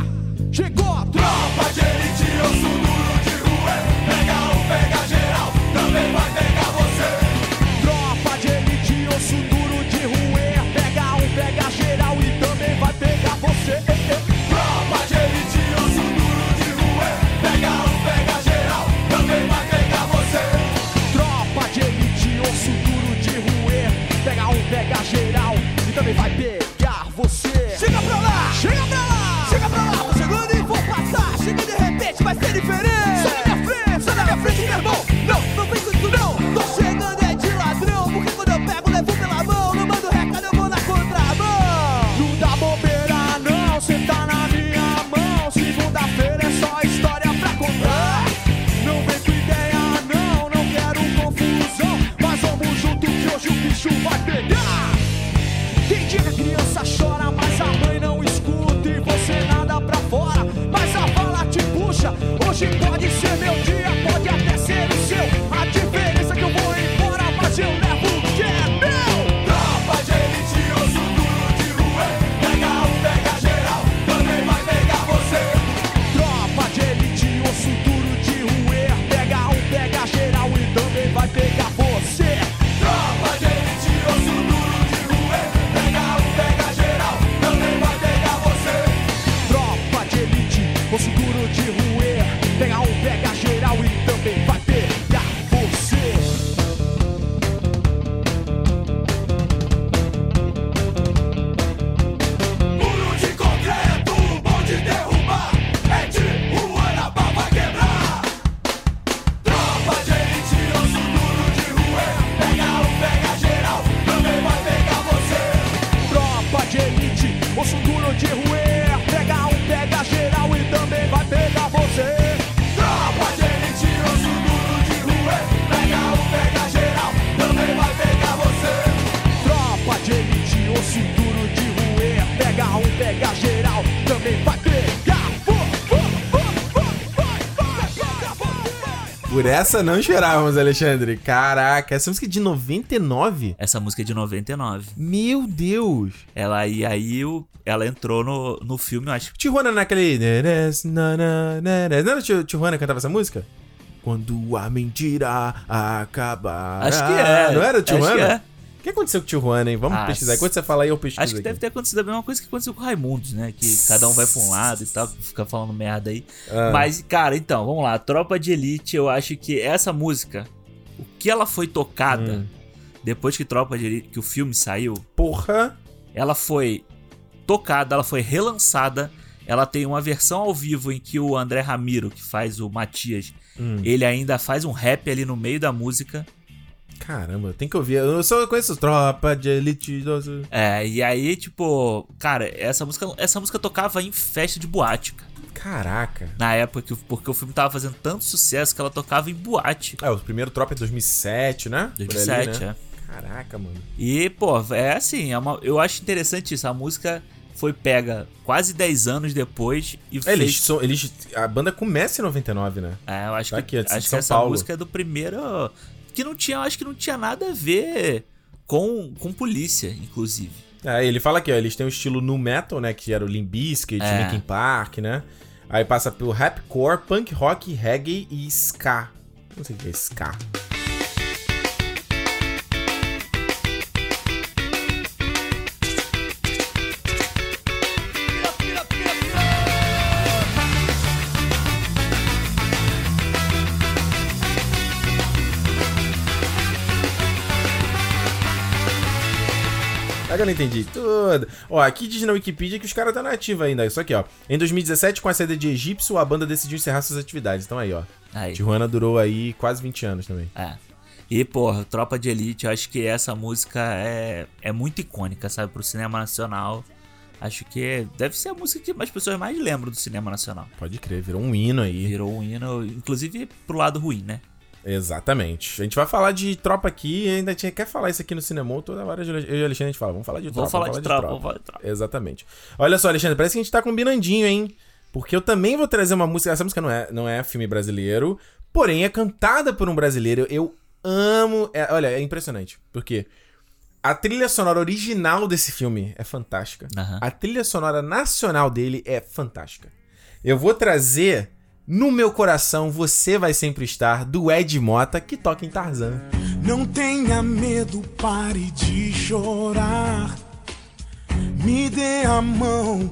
Chegou a tropa de elite, osso duro Por essa não esperávamos, Alexandre. Caraca, essa música é de 99? Essa música é de 99. Meu Deus. Ela e aí ela entrou no, no filme, eu acho que Tijuana naquele. Não era Ti- Tijuana que cantava essa música? Quando a mentira acabar. Acho que é. Não era o Acho que Tijuana? é. O que aconteceu com o Tijuana, hein? Vamos Ah, pesquisar. Enquanto você fala aí, eu pesquiso Acho que aqui. deve ter acontecido a mesma coisa que aconteceu com o Raimundos, né? Que cada um vai pra um lado e tal, fica falando merda aí. Ah. Mas, cara, então, vamos lá. Tropa de Elite, eu acho que essa música, o que ela foi tocada Hum. depois que Tropa de Elite, que o filme saiu, Porra. ela foi tocada, ela foi relançada. Ela tem uma versão ao vivo em que o André Ramiro, que faz o Matias, Hum. ele ainda faz um rap ali no meio da música. Caramba, tem que ouvir. Eu só conheço Tropa de Elite. É, e aí, tipo, cara, essa música, essa música tocava em festa de boate, cara. Caraca. Na época, que, porque o filme tava fazendo tanto sucesso que ela tocava em boate. É, o primeiro Tropa é 2007, né? Por ali, 2007, né? é. Caraca, mano. E, pô, é assim, é uma- eu acho interessante isso. A música foi pega quase 10 anos depois e É, eles são, eles, a banda começa em 99, né? É, eu acho Tá que, aqui, é acho que São essa Paulo. música é do primeiro. Que não tinha, eu acho que não tinha nada a ver com, com polícia, inclusive. É, ele fala aqui, ó, eles têm o estilo nu metal, né, que era o Limp Bizkit, É. Linkin Park, né? Aí passa pelo rapcore, punk rock, reggae e ska. Não sei o que é ska. É que eu não entendi tudo. Ó, aqui diz na Wikipedia que os caras tá na ativa ainda. Isso aqui, ó. Em 2017, com a saída de Egípcio, a banda decidiu encerrar suas atividades. Então aí, ó. Aí. Tijuana durou aí quase 20 anos também. É. E, porra, Tropa de Elite, eu acho que essa música é, é muito icônica, sabe, pro cinema nacional. Acho que é- deve ser a música que as pessoas mais lembram do cinema nacional. Pode crer, virou um hino aí. Virou um hino, inclusive pro lado ruim, né? Exatamente. A gente vai falar de tropa aqui ainda tinha, quer falar isso aqui no cinema. Toda hora eu e o Alexandre a gente fala, vamos falar de tropa. Vamos falar de tropa, vamos falar de tropa. Exatamente. Olha só, Alexandre, parece que a gente tá combinandinho, hein? Porque eu também vou trazer uma música. Essa música não é, não é filme brasileiro, porém é cantada por um brasileiro. Eu amo. é- olha, é impressionante. Porque a trilha sonora original desse filme é fantástica. Aham. A trilha sonora nacional dele é fantástica. Eu vou trazer No Meu Coração Você Vai Sempre Estar, do Ed Mota, que toca em Tarzan. Não tenha medo, pare de chorar. Me dê a mão,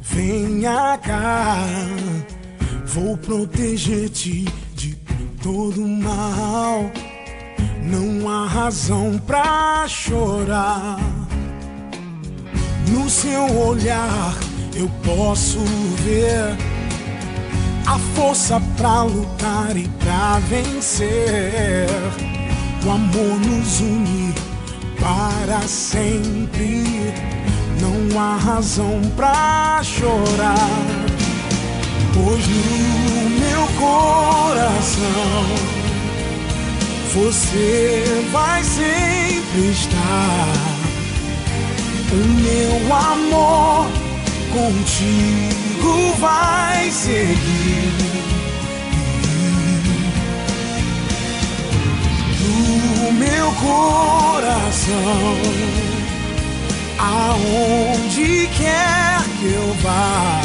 venha cá. Vou proteger-te de todo mal. Não há razão pra chorar. No seu olhar eu posso ver a força pra lutar e pra vencer. O amor nos une para sempre. Não há razão pra chorar, pois no meu coração você vai sempre estar. O meu amor contigo vai seguir. No meu coração, aonde quer que eu vá,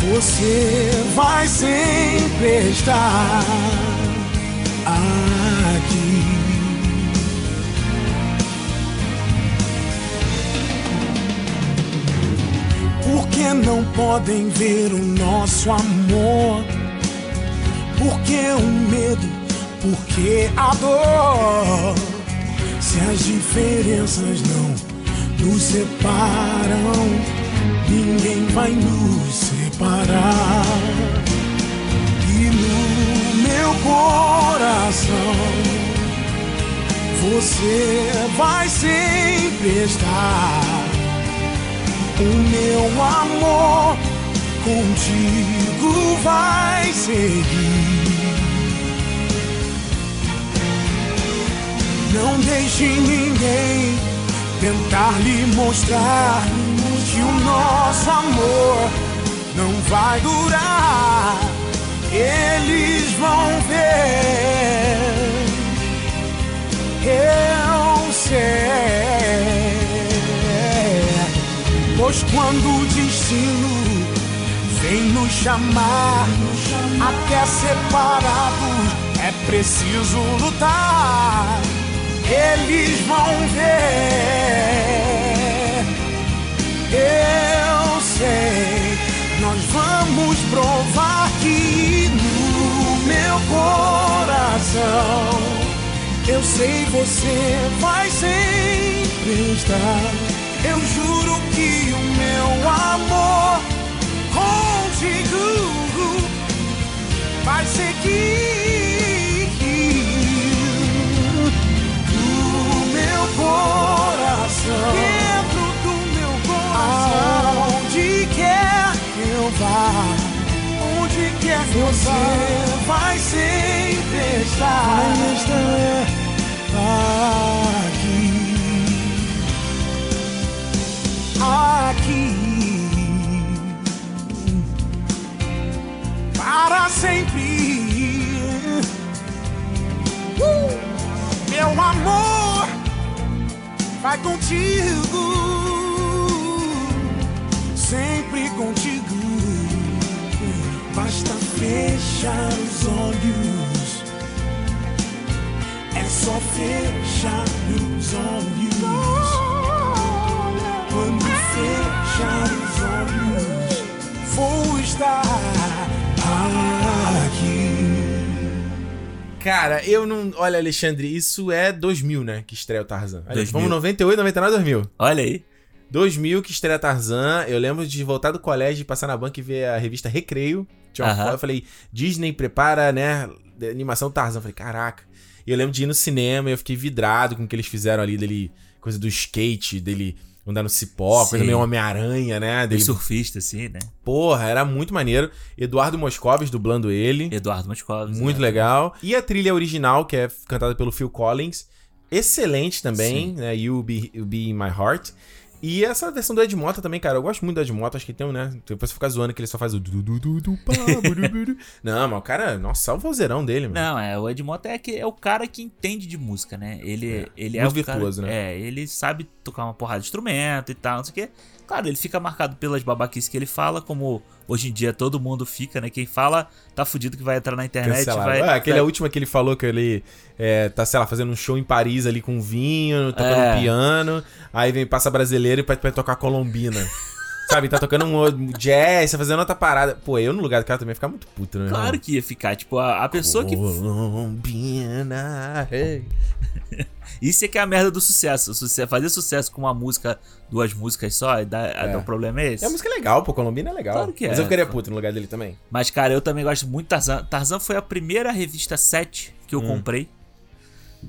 você vai sempre estar aqui. Por que não podem ver o nosso amor? Por que o medo? Por que a dor? Se as diferenças não nos separam, ninguém vai nos separar. E no meu coração, você vai sempre estar. O meu amor contigo vai seguir. Não deixe ninguém tentar lhe mostrar que o nosso amor não vai durar. Eles vão ver. Eu sei. Pois quando o destino vem nos chamar, até separados é preciso lutar. Eles vão ver. Eu sei, nós vamos provar que no meu coração, eu sei você vai sempre estar. Eu juro que o meu amor contigo vai seguir. No meu coração, dentro do meu coração, aonde quer que eu vá, onde quer que você vai sempre estar, vai estar. Aqui, aqui. para sempre. Uh! Meu amor, vai contigo, sempre contigo. Basta fechar os olhos, é só fechar os olhos. Fechar os olhos, vou estar aqui. Cara, eu não. Olha, Alexandre, isso é 2000, né? Que estreia o Tarzan. Olha, 2000. Vamos 98, 99, 2000. Olha aí. 2000 que estreia Tarzan. Eu lembro de voltar do colégio, passar na banca e ver a revista Recreio. Tinha uma foto, eu falei, Disney prepara, né? Animação Tarzan. Eu falei, caraca. E eu lembro de ir no cinema e eu fiquei vidrado com o que eles fizeram ali, dele. Coisa do skate, dele andar no cipó, coisa Sim. meio Homem-Aranha, né? Ele... Dele, surfista, assim, né? porra, era muito maneiro. Eduardo Moscovis dublando ele. Eduardo Moscovis. Muito né? legal. E a trilha original, que é cantada pelo Phil Collins. Excelente também, Sim. né? You Be, you Be in My Heart. E essa versão do Ed Mota também, cara, eu gosto muito do Ed Mota, acho que tem um, né? Depois você fica zoando que ele só faz o. Não, mas o cara, nossa, olha o vozeirão dele, mano. Não, é, o Ed Mota é, que, é o cara que entende de música, né? Ele, ele é muito o cara- virtuoso, né? É, ele sabe tocar uma porrada de instrumento e tal, não sei o quê. Claro, ele fica marcado pelas babaquices que ele fala, como hoje em dia todo mundo fica, né? Quem fala tá fudido que vai entrar na internet Cancelado. vai... Ah, aquele vai- é o último que ele falou que ele é, tá, sei lá, fazendo um show em Paris ali com vinho, tocando É. piano, aí vem, passa brasileiro e pra tocar colombina. Sabe, tá tocando um jazz, tá fazendo outra parada. Pô, eu no lugar do cara também ia ficar muito puto, né? Claro que ia ficar, tipo, a, a pessoa que... Colombina, hey. Isso é que é a merda do sucesso. Sucesso fazer sucesso com uma música, duas músicas só, dá, É. o problema é esse. É uma música legal, pô, Colombina é legal. Claro que Mas é. eu ficaria puto no lugar dele também. Mas, cara, eu também gosto muito de Tarzan. Tarzan foi a primeira revista 7 que Hum. eu comprei.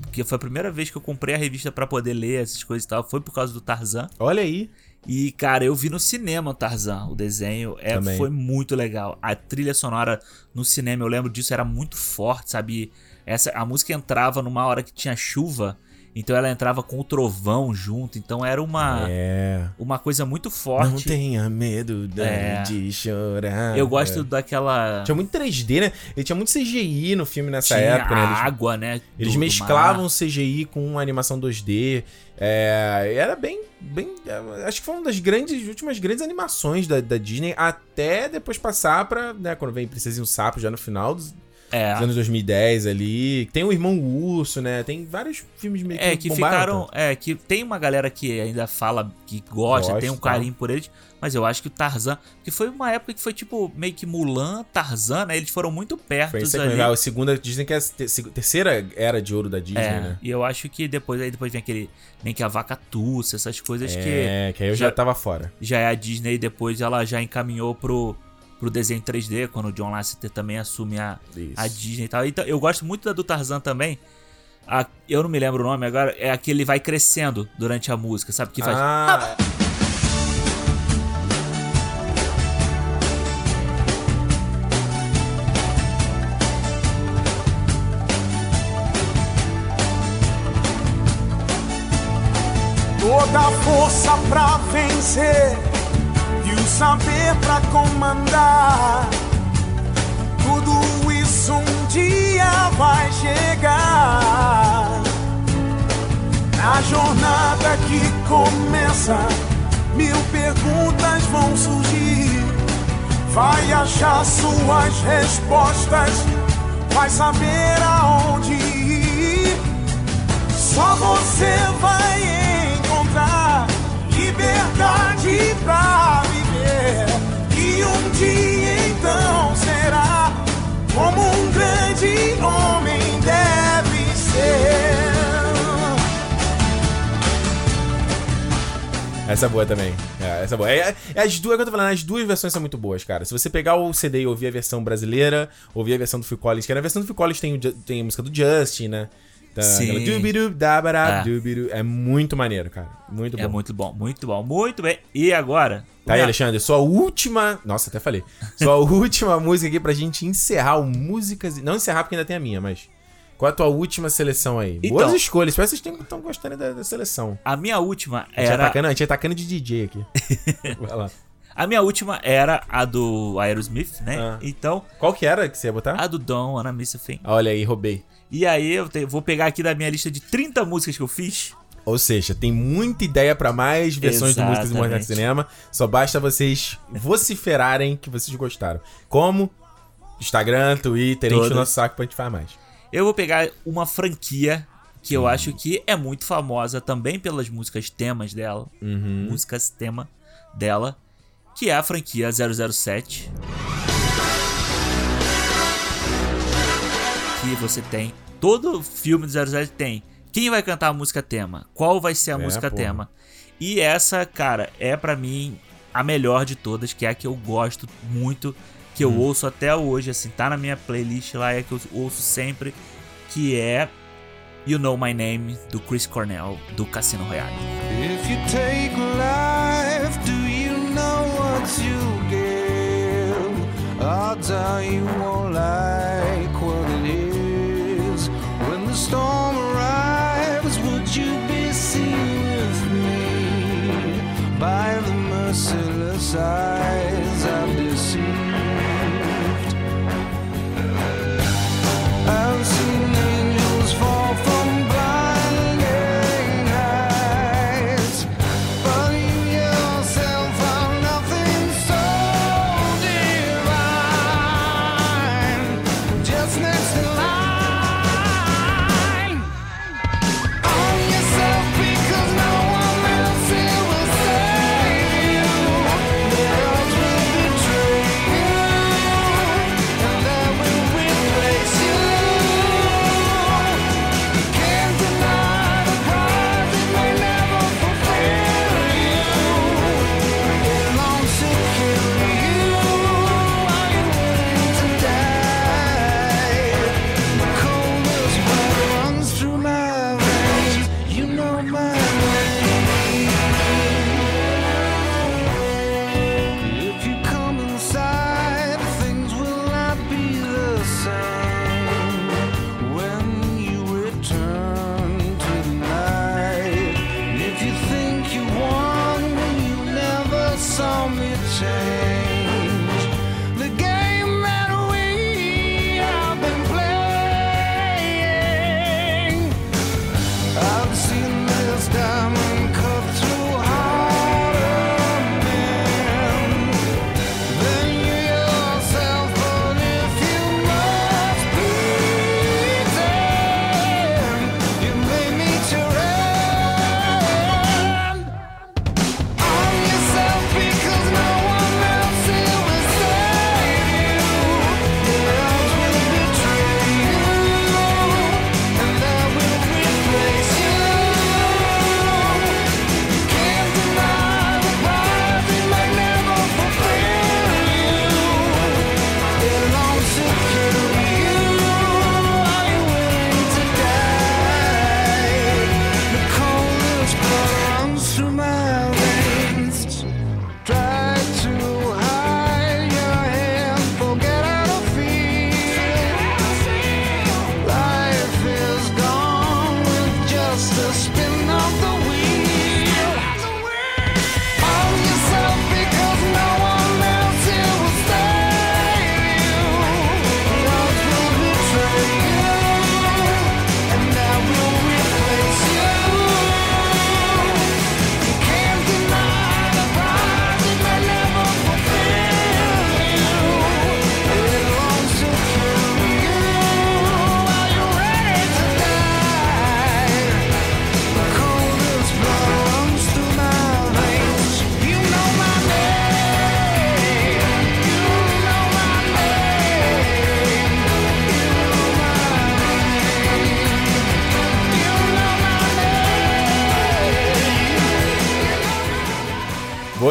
Porque foi a primeira vez que eu comprei a revista pra poder ler essas coisas e tal. Foi por causa do Tarzan. Olha aí. E, cara, eu vi no cinema Tarzan, o desenho. É, Também. foi muito legal. A trilha sonora no cinema, eu lembro disso, era muito forte, sabe? Essa, a música entrava numa hora que tinha chuva. Então ela entrava com o trovão junto. Então era uma, É. uma coisa muito Não forte. tenha medo da- É. de chorar. Eu gosto É. daquela. Tinha muito 3D, né? Ele tinha muito CGI no filme nessa tinha época, né? Eles- água, né? Eles do- do mesclavam mar. CGI com animação 2D. É, era bem. bem é, acho que foi uma das grandes, últimas grandes animações da, da Disney, até depois passar pra. Né, quando vem Princesinha e o Sapo, já no final dos, É. dos anos 2010 ali. Tem o Irmão Urso, né? Tem vários filmes meio É, que ficaram. tanto. É, que tem uma galera que ainda fala que gosta, tem um tá. carinho por eles, mas eu acho que o Tarzan. Que foi uma época que foi tipo meio que Mulan, Tarzan, né? Eles foram muito perto ali. A segunda Disney que é a terceira era de ouro da Disney, É, né? e eu acho que depois aí depois vem aquele. Nem que a vaca tussa, essas coisas que É, que aí eu já, já- tava fora. já é a Disney, depois ela já encaminhou pro, pro desenho 3D, quando o John Lasseter também assume a, Isso. a Disney e tal. Então, eu gosto muito da do Tarzan também. A- eu não me lembro o nome agora, é aquele ele vai crescendo durante a música, sabe? Que faz. Ah, Toda a força pra vencer e o saber pra comandar. Tudo isso um dia vai chegar. Na jornada que começa, mil perguntas vão surgir. Vai achar suas respostas, vai saber aonde ir. Só você vai liberdade pra viver. E um dia então será como um grande homem deve ser. Essa é boa também. É, essa é boa. É, é as duas é que eu tô falando, as duas versões são muito boas, cara. Se você pegar o CD e ouvir a versão brasileira, ouvir a versão do Phil Collins, que na versão do Phil Collins tem, o tem a música do Justin, né? Tá, Sim. aquela É. É muito maneiro, cara. Muito bom. É muito bom, muito bom, muito bem. E agora? Tá aí, Alexandre, sua última. Nossa, até falei. Sua última música aqui pra gente encerrar o Músicas. Não encerrar porque ainda tem a minha, mas. Qual é a tua última seleção aí? Então- Boas escolhas. Parece que vocês estão gostando da, da seleção. A minha última A gente, era. atacando, a gente atacando de DJ aqui. Vai lá. A minha última era a do Aerosmith, né? Ah. Então, Qual que era que você ia botar? a do Don, Anna Miss a Thing. Olha aí, roubei. E aí eu te- vou pegar aqui da minha lista de 30 músicas que eu fiz. Ou seja, tem muita ideia pra mais versões do Músicas e Mortais do Exatamente. Cinema. Só basta vocês vociferarem que vocês gostaram. Como? Instagram, Twitter, enche o nosso saco pra gente fazer mais. Eu vou pegar uma franquia que eu acho que é muito famosa também pelas músicas temas dela. Uhum. Músicas tema dela. Que é a franquia 007. Que você tem. Todo filme do 007 tem. Quem vai cantar a música tema? Qual vai ser a É, música porra. tema? E essa, cara, é pra mim a melhor de todas, que é a que eu gosto muito, que eu Hum. ouço até hoje, assim, tá na minha playlist lá, é a que eu ouço sempre, que é You Know My Name, do Chris Cornell, do Cassino Royale. If you take life, do you know what you give? Odds are you won't like the storm arrives, would you be seen with me by the merciless eyes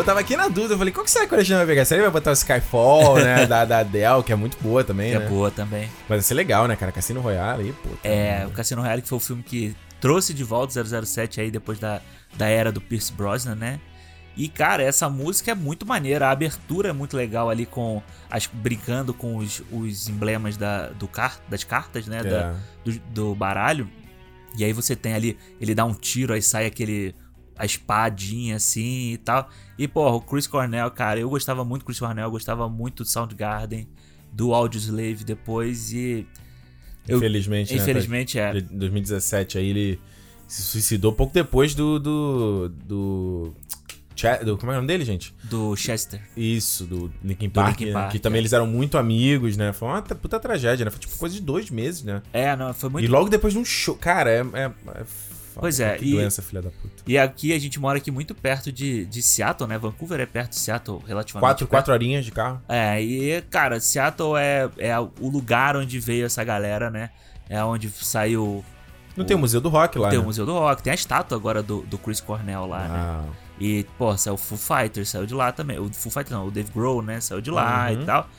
eu tava aqui na dúvida. Eu falei, qual que será que o Alexandre vai pegar? Será que ele vai botar o Skyfall, né? da, da Adele, que é muito boa também, Que é né? boa também. Mas vai ser legal, né, cara? Cassino Royale aí, pô. tá- É, o Cassino Royale que foi o filme que trouxe de volta o 007 aí depois da, da era do Pierce Brosnan, né? E, cara, essa música é muito maneira. A abertura é muito legal ali com. As, brincando com os, os emblemas da, do car, das cartas, né? da- É. do, do baralho. E aí você tem ali. Ele dá um tiro, aí sai aquele. A espadinha assim e tal. E, porra, o Chris Cornell, cara, eu gostava muito do Chris Cornell, eu gostava muito do Soundgarden, do Audioslave depois e. Eu, Infelizmente, né? infelizmente é. Em 2017 aí ele se suicidou pouco depois do. do. do. Do- como é o nome dele, gente? Do Chester. Isso, do Linkin Do Park, Linkin né? Park, que também é. eles eram muito amigos, né? Foi uma puta tragédia, né? Foi tipo coisa de dois meses, né? É, não, foi muito. E logo depois de um show. Cara, é. é, é foda. Pois é, Que e- doença, filha da puta. E aqui a gente mora aqui muito perto de, de Seattle, né? Vancouver é perto de Seattle, relativamente. Quatro, perto. quatro horinhas de carro. É, e, cara, Seattle é, é o lugar onde veio essa galera, né? É onde saiu. Não tem o Museu do Rock lá, Tem né? o Museu do Rock, tem a estátua agora do, do Chris Cornell lá, né? Ah, E, pô, saiu o Foo Fighters, saiu de lá também. O Foo Fighters não, o Dave Grohl, né? Saiu de lá Uhum. e tal.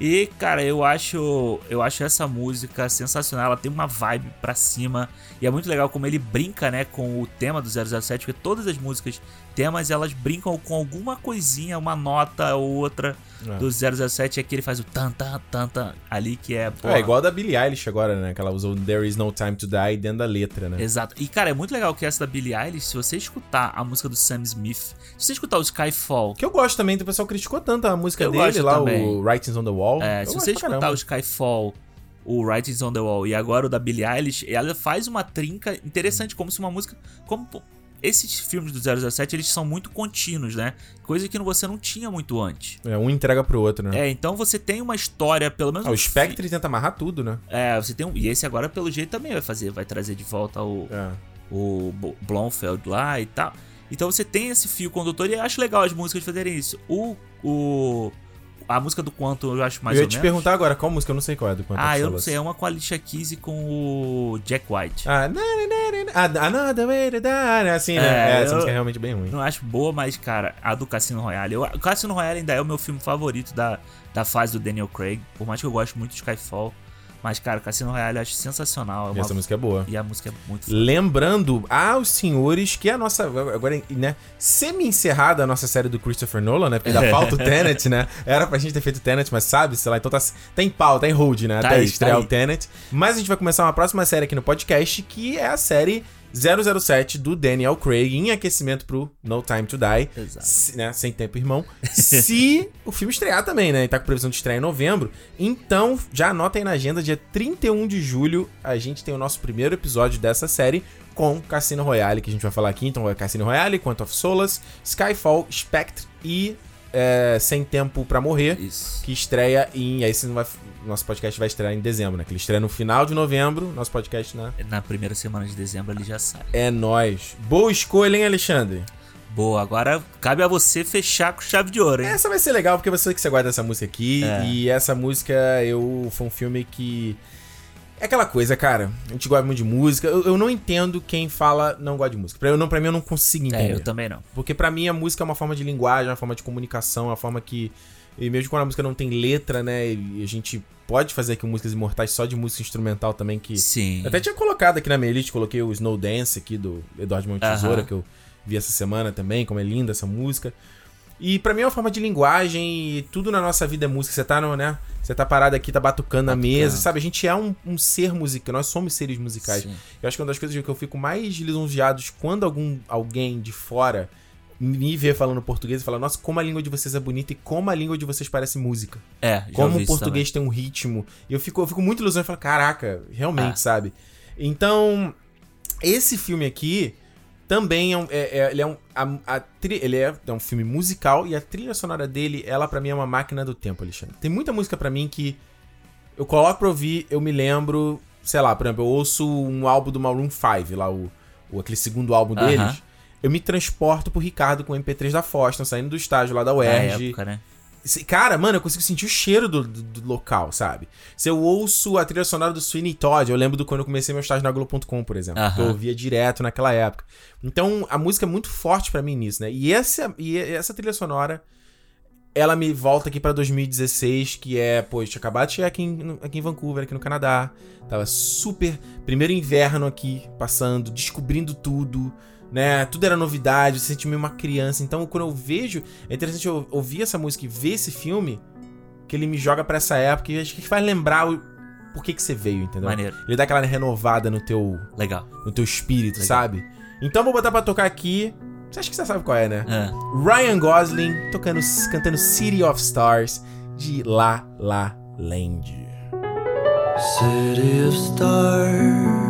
E, cara, eu acho, eu acho essa música sensacional. Ela tem uma vibe pra cima. E é muito legal como ele brinca, né, com o tema do 007, porque todas as músicas, temas, elas brincam com alguma coisinha, uma nota ou outra É. do 007. É que ele faz o tan, tan, tan, tan ali, que é. É porra, igual a da Billie Eilish agora, né? Que ela usou There Is No Time to Die dentro da letra, né? Exato. E, cara, é muito legal que essa da Billie Eilish, se você escutar a música do Sam Smith, se você escutar o Skyfall, Que eu gosto também, o pessoal criticou tanto a música dele lá, também. o Writings on the Wall. É, Eu se você escutar caramba. o Skyfall, o Writings on the Wall e agora o da Billie Eilish, ela faz uma trinca interessante, como se uma música. Como esses filmes do 007 eles são muito contínuos, né? Coisa que você não tinha muito antes. É, um entrega pro outro, né? É, então você tem uma história, pelo menos. Ah, o fi- Spectre tenta amarrar tudo, né? É, você tem um. E esse agora, pelo jeito, também vai fazer, vai trazer de volta o, É. o Blomfeld lá e tal. Então você tem esse fio condutor e acho legal as músicas fazerem isso. O. o a música do Quanto eu acho mais eu ia ou te menos. perguntar agora, qual música? Eu não sei qual é do Quantum Ah, eu não sei, é uma com a Alicia Keys e com o Jack White. Ah, na, na, na, na, ah, Another Way to Die, né? Assim, né? É, É, essa música é realmente bem ruim. Não acho boa, mas, cara, a do Cassino Royale. Eu, o Cassino Royale ainda é o meu filme favorito da, da fase do Daniel Craig. Por mais que eu goste muito de Skyfall. Mas, cara, Cassino Royale eu acho sensacional. É uma- essa música é boa. E a música é muito foda. Lembrando aos senhores que a nossa. Agora, né? Semi-encerrada a nossa série do Christopher Nolan, né? Porque ainda falta o Tenet, né? Era pra gente ter feito o Tenet, mas sabe, sei lá, então tá, tá em pau, tá em hold, né? Tá Até aí, estrear tá o Tenet. Mas a gente vai começar uma próxima série aqui no podcast, que é a série 007 do Daniel Craig, em aquecimento pro No Time to Die. Exato. Se- né? Sem tempo, irmão. Se o filme estrear também, né? E tá com previsão de estrear em novembro. Então, já anota aí na agenda, dia 31 de julho, a gente tem o nosso primeiro episódio dessa série com Cassino Royale, que a gente vai falar aqui. Então, é Cassino Royale, Quantum of Solace, Skyfall, Spectre e é, Sem Tempo pra Morrer, Isso. que estreia em... Aí esse não vai, nosso podcast vai estrear em dezembro, né? Que ele estreia no final de novembro, nosso podcast, né? Na primeira semana de dezembro ele já sai. É nóis. Boa escolha, hein, Alexandre? Boa, agora cabe a você fechar com chave de ouro, hein? Essa vai ser legal porque você que você guarda essa música aqui É. e essa música eu foi um filme que é aquela coisa, cara. A gente gosta muito de música. Eu, eu não entendo quem fala não gosta de música. Pra eu não, para mim eu não consigo entender. É, eu também não. Porque pra mim a música é uma forma de linguagem, é uma forma de comunicação, é uma forma que e mesmo quando a música não tem letra, né, e a gente pode fazer aqui músicas imortais só de música instrumental também que Sim. eu até tinha colocado aqui na minha list, coloquei o Snow Dance aqui do Eduardo Mão de Tesoura, Aham. que eu vi essa semana também, como é linda essa música. E pra mim é uma forma de linguagem e tudo na nossa vida é música. Você tá no, né? Você tá parado aqui, tá batucando na mesa, sabe? A gente é um, um ser musical, nós somos seres musicais. Sim. Eu acho que uma das coisas que eu fico mais lisonjeado quando algum alguém de fora me vê falando português e fala, nossa, como a língua de vocês é bonita e como a língua de vocês parece música. É, já Como o português tem um ritmo. E eu fico, eu fico muito ilusionado e falo, caraca, realmente, Ah. sabe? Então, esse filme aqui também é um. é- é- ele é um. a- a tri- ele é, é um filme musical e a trilha sonora dele, ela pra mim é uma máquina do tempo, Alexandre. Tem muita música pra mim que eu coloco pra ouvir, eu me lembro, sei lá, por exemplo, eu ouço um álbum do Maroon 5, lá o, o aquele segundo álbum Aham. deles. Eu me transporto pro Ricardo com o MP3 da Foston, saindo do estágio lá da UERJ. época, né? Cara, mano, eu consigo sentir o cheiro do, do- do local, sabe? Se eu ouço a trilha sonora do Sweeney Todd, eu lembro do quando eu comecei meu estágio na Globo.com, por exemplo. Aham. Que eu ouvia direto naquela época. Então, a música é muito forte pra mim nisso, né? E essa, e essa trilha sonora, ela me volta aqui pra 2016, que é, pô, tinha acabado de chegar aqui em, aqui em Vancouver, aqui no Canadá. Tava super. Primeiro inverno aqui, passando, descobrindo tudo, né? Tudo era novidade, você sente meio uma criança. Então, quando eu vejo. É interessante eu ouvir essa música e ver esse filme, que ele me joga pra essa época e acho que faz lembrar o. Por que, que você veio, entendeu? Maneiro. Ele dá aquela renovada no teu, Legal. no teu espírito, Legal. sabe? Então vou botar pra tocar aqui. Você acha que você sabe qual é, né? Ah, Ryan Gosling tocando, cantando City of Stars de La La Land. City of stars,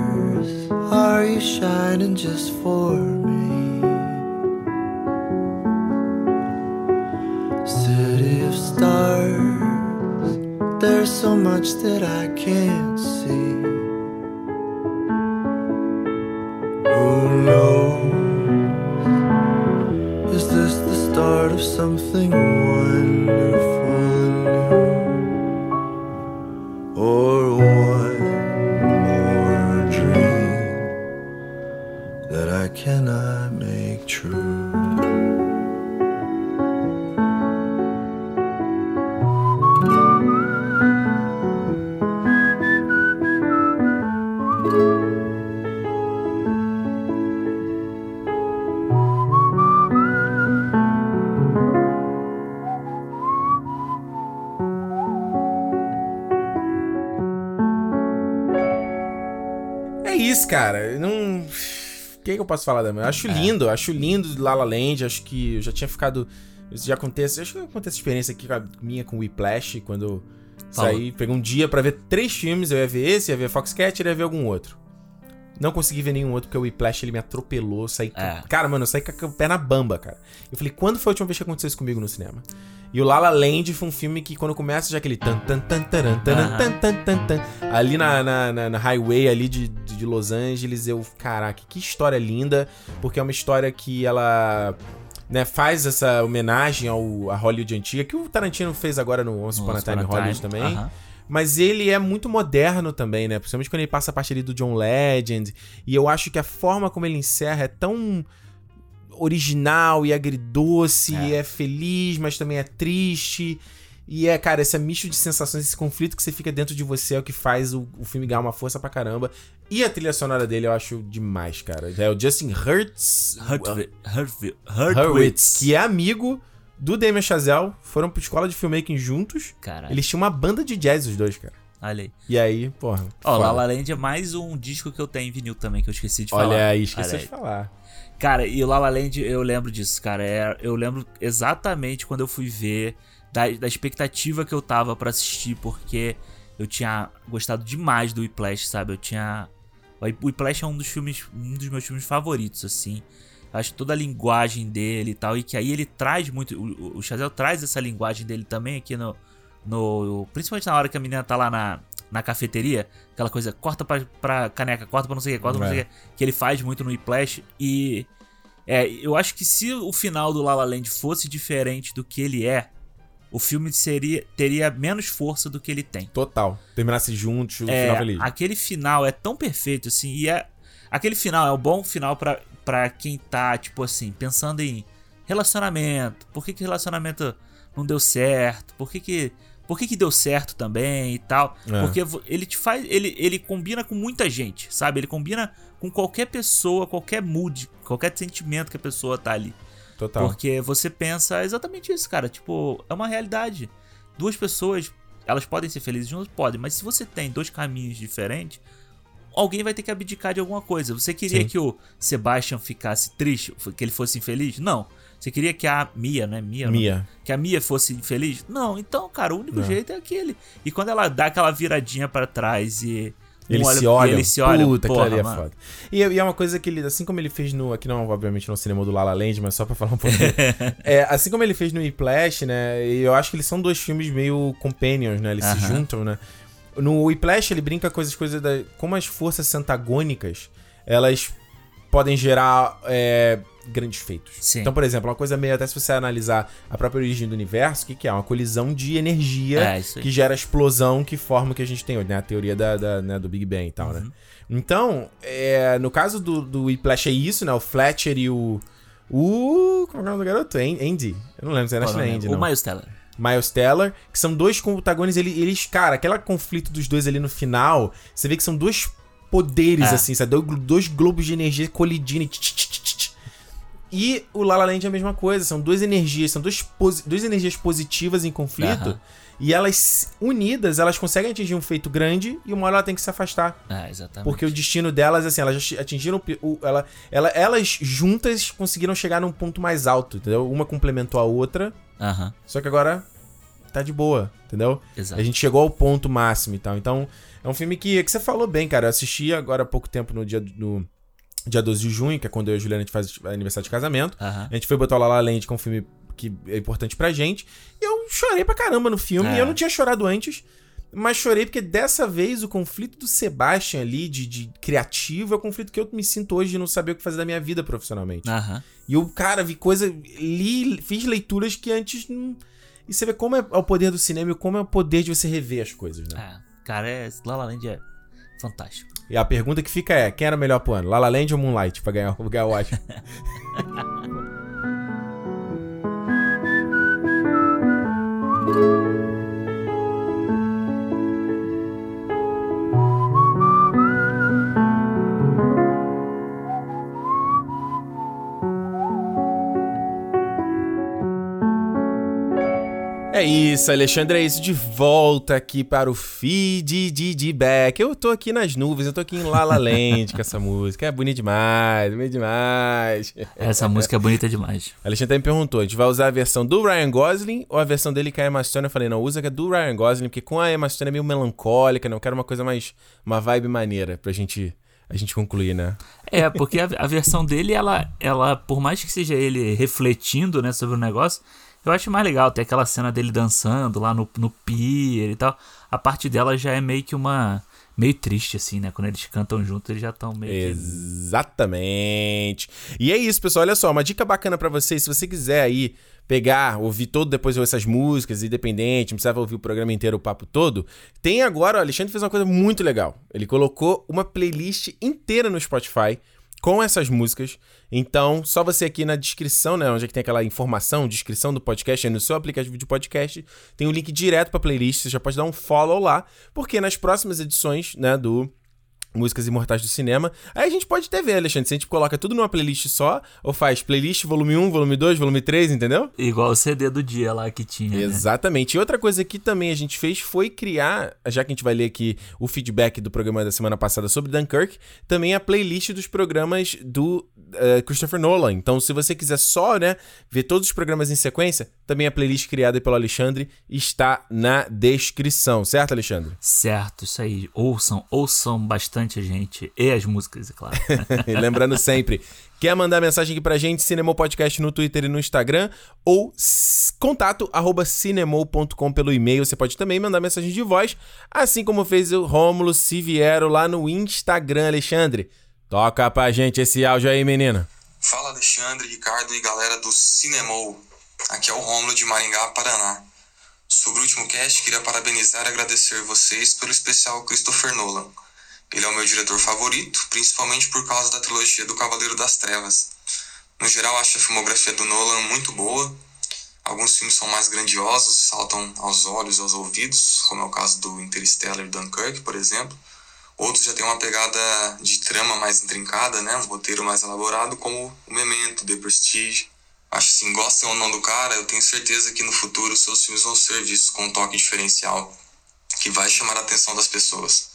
are you shining just for me? City of stars, there's so much that I can't see. Who knows? Is this the start of something wonderful que, que eu posso falar da Eu acho É. lindo, acho lindo La La Land. Acho que eu já tinha ficado. Já acontece. Acho que acontece essa experiência aqui com a minha com o Whiplash, quando eu saí, peguei um dia pra ver três filmes. Eu ia ver esse, ia ver Foxcatcher, ia ver algum outro. Não consegui ver nenhum outro porque o Whiplash ele me atropelou. Saí É. Cara, mano, eu saí com a perna bamba, cara. Eu falei, quando foi a última vez que aconteceu isso comigo no cinema? E o La La Land foi um filme que quando começa já aquele tan tan tan taran, Aham. tan tan tan tan ali na, na, na- na highway ali de, de de Los Angeles, eu, caraca, que história linda, porque é uma história que ela né, faz essa homenagem ao a Hollywood antiga, que o Tarantino fez agora no Once Upon a Time Hollywood também. aham. Mas ele é muito moderno também, né? Principalmente quando ele passa a parte ali do John Legend. E eu acho que a forma como ele encerra é tão original e agridoce, É. e é feliz, mas também é triste. E é, cara, esse misto de sensações, esse conflito que você fica dentro de você é o que faz o, o filme ganhar uma força pra caramba. E a trilha sonora dele eu acho demais, cara. É o Justin Hurtwi- Hurwitz, Hurtwitz. que é amigo do Damien Chazelle. Foram pra escola de filmmaking juntos. Caralho, Eles tinham uma banda de jazz, os dois, cara. olha aí. E aí, porra. Ó. La La Land é mais um disco que eu tenho em vinil também, que eu esqueci de falar. Olha aí, esqueci Olha de falar. Cara, e o La La Land, eu lembro disso, cara. É, eu lembro exatamente quando eu fui ver, da, da expectativa que eu tava pra assistir, porque eu tinha gostado demais do Whiplash, sabe? Eu tinha... O Whiplash é um dos filmes, um dos meus filmes favoritos, assim. Acho toda a linguagem dele e tal, e que aí ele traz muito... O, o Chazelle traz essa linguagem dele também aqui no, no... Principalmente na hora que a menina tá lá na, na cafeteria, aquela coisa, corta pra, pra caneca, corta pra não sei o que, corta pra não sei o É. que, que ele faz muito no Whiplash, e... É, eu acho que se o final do La La Land fosse diferente do que ele é, o filme seria, teria menos força do que ele tem. Total. Terminasse juntos, o É, final feliz. aquele final é tão perfeito, assim, e é. Aquele final é o bom final pra, pra quem tá, tipo assim, pensando em relacionamento. Por que, que relacionamento não deu certo? Por que que. Por que, que deu certo também e tal? É. Porque ele te faz. Ele, ele combina com muita gente, sabe? Ele combina com qualquer pessoa, qualquer mood, qualquer sentimento que a pessoa tá ali. Total. Porque você pensa exatamente isso, cara. Tipo, é uma realidade. Duas pessoas, elas podem ser felizes juntas? Podem. Mas se você tem dois caminhos diferentes, alguém vai ter que abdicar de alguma coisa. Você queria Sim. que o Sebastian ficasse triste, que ele fosse infeliz? Não. Você queria que a Mia, né? Mia. não? Mia. Que a Mia fosse infeliz? Não. Então, cara, o único Não. jeito é aquele. E quando ela dá aquela viradinha pra trás e. Eles olha- se e olham. eles se olham. Puta, porra, aquilo ali é mano. foda. E, e é uma coisa que ele, assim como ele fez no. Aqui não, obviamente, no cinema do La La Land, mas só pra falar um pouquinho. é, assim como ele fez no Whiplash, né? E eu acho que eles são dois filmes meio companions, né? Eles se Aham. juntam, né? No Whiplash ele brinca com as coisas da. Como as forças antagônicas elas podem gerar é, grandes feitos. Sim. Então, por exemplo, uma coisa meio. Até se você analisar a própria origem do universo, o que, que é? Uma colisão de energia É, que gera explosão que forma o que a gente tem hoje, né? A teoria da, da, né, do Big Bang e tal, Uhum. né? Então, é, no caso do, do Whiplash é isso, né? O Fletcher e o. O. Como é o nome do garoto? An- Andy? Eu não lembro se era que nome? é Andy, o não. Miles Teller. Miles Teller, que são dois protagonistas, ele- eles, cara, aquele conflito dos dois ali no final, você vê que são dois poderes, É. assim, sabe? Dois, globos de energia colidindo e o La La Land é a mesma coisa, são duas energias, são duas, duas energias positivas em conflito. E elas, unidas, elas conseguem atingir um feito grande, e uma hora ela tem que se afastar. É, exatamente. Porque o destino delas, assim, elas já atingiram. o ela, ela, elas juntas conseguiram chegar num ponto mais alto, entendeu? Uma complementou a outra, Aham, só que agora tá de boa, entendeu? exato. A gente chegou ao ponto máximo e tal. Então, é um filme que, que você falou bem, cara. Eu assisti agora há pouco tempo no dia, no dia 12 de junho, que é quando eu e a Juliana a gente faz aniversário de casamento. Aham. A gente foi botar o La La Land, que é um filme que é importante pra gente. E eu chorei pra caramba no filme. É. Eu não tinha chorado antes. Mas chorei porque dessa vez o conflito do Sebastian ali, de, de criativo, é o conflito que eu me sinto hoje de não saber o que fazer da minha vida profissionalmente. Aham. E eu, cara, vi coisa. Li, fiz leituras que antes não. E você vê como é o poder do cinema e como é o poder de você rever as coisas, né? É, cara, é, La La Land é fantástico. E a pergunta que fica é: quem era melhor pro ano? La La Land ou Moonlight pra ganhar, ganhar o Oscar? Música É isso, Alexandre, é isso. De volta aqui para o feed de, de back. Eu tô aqui nas nuvens, eu tô aqui em La La Land com essa música. É bonito demais, bonito demais. Essa música é bonita demais. Alexandre me perguntou: a gente vai usar a versão do Ryan Gosling ou a versão dele com a Emma Stone? Eu falei: não, usa a do Ryan Gosling, porque com a Emma Stone é meio melancólica, né? Eu quero uma coisa mais. uma vibe maneira pra gente. A gente concluir, né? É, porque a, a versão dele, ela, ela, por mais que seja ele refletindo, né, sobre o negócio, eu acho mais legal. Tem aquela cena dele dançando lá no, no pier e tal. A parte dela já é meio que uma. meio triste, assim, né? Quando eles cantam juntos, eles já estão meio. Exatamente. E é isso, pessoal. Olha só, uma dica bacana pra vocês, se você quiser aí pegar, ouvir todo depois essas músicas, independente, não precisava ouvir o programa inteiro, o papo todo. Tem agora, o Alexandre fez uma coisa muito legal. Ele colocou uma playlist inteira no Spotify com essas músicas. Então, só você aqui na descrição, né, onde é que tem aquela informação, descrição do podcast, no seu aplicativo de podcast, tem um link direto pra playlist, você já pode dar um follow lá, porque nas próximas edições, né, do Músicas Imortais do Cinema. Aí a gente pode até ver, Alexandre, se a gente coloca tudo numa playlist só, ou faz playlist volume 1, volume 2, volume 3, entendeu? Igual o CD do dia lá que tinha. né? Exatamente. E outra coisa que também a gente fez foi criar, já que a gente vai ler aqui o feedback do programa da semana passada sobre Dunkirk, também a playlist dos programas do eh, Christopher Nolan. Então, se você quiser só, né, ver todos os programas em sequência, também a playlist criada pelo Alexandre está na descrição, certo, Alexandre? Certo, isso aí. Ouçam, ouçam bastante a gente. E as músicas, é claro. E lembrando sempre, quer mandar mensagem aqui pra gente, Cinemol Podcast no Twitter e no Instagram, ou contato arroba cinemol.com pelo e-mail. Você pode também mandar mensagem de voz, assim como fez o Rômulo Siviero lá no Instagram, Alexandre. Toca pra gente esse áudio aí, menina. Fala Alexandre, Ricardo e galera do Cinemol. Aqui é o Rômulo de Maringá, Paraná. Sobre o último cast, queria parabenizar e agradecer vocês pelo especial Christopher Nolan. Ele é o meu diretor favorito, principalmente por causa da trilogia do Cavaleiro das Trevas. No geral, acho a filmografia do Nolan muito boa. Alguns filmes são mais grandiosos saltam aos olhos aos ouvidos, como é o caso do Interstellar e Dunkirk, por exemplo. Outros já têm uma pegada de trama mais intrincada, né? Um roteiro mais elaborado, como o Memento, The Prestige. Acho assim, gostem ou não do cara, eu tenho certeza que no futuro seus filmes vão ser vistos com um toque diferencial, que vai chamar a atenção das pessoas.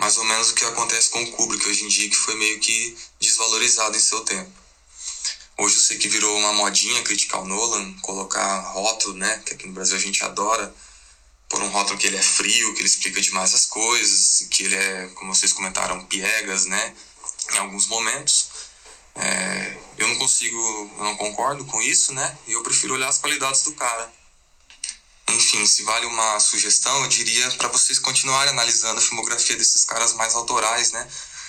Mais ou menos o que acontece com o Kubrick hoje em dia, que foi meio que desvalorizado em seu tempo. Hoje eu sei que virou uma modinha criticar o Nolan, colocar rótulo, né? Que aqui no Brasil a gente adora por um rótulo que ele é frio, que ele explica demais as coisas, que ele é, como vocês comentaram, piegas, né? Em alguns momentos. É, eu não consigo, eu não concordo com isso, né? E eu prefiro olhar as qualidades do cara. Enfim, se vale uma sugestão, eu diria para vocês continuarem analisando a filmografia desses caras mais autorais, né?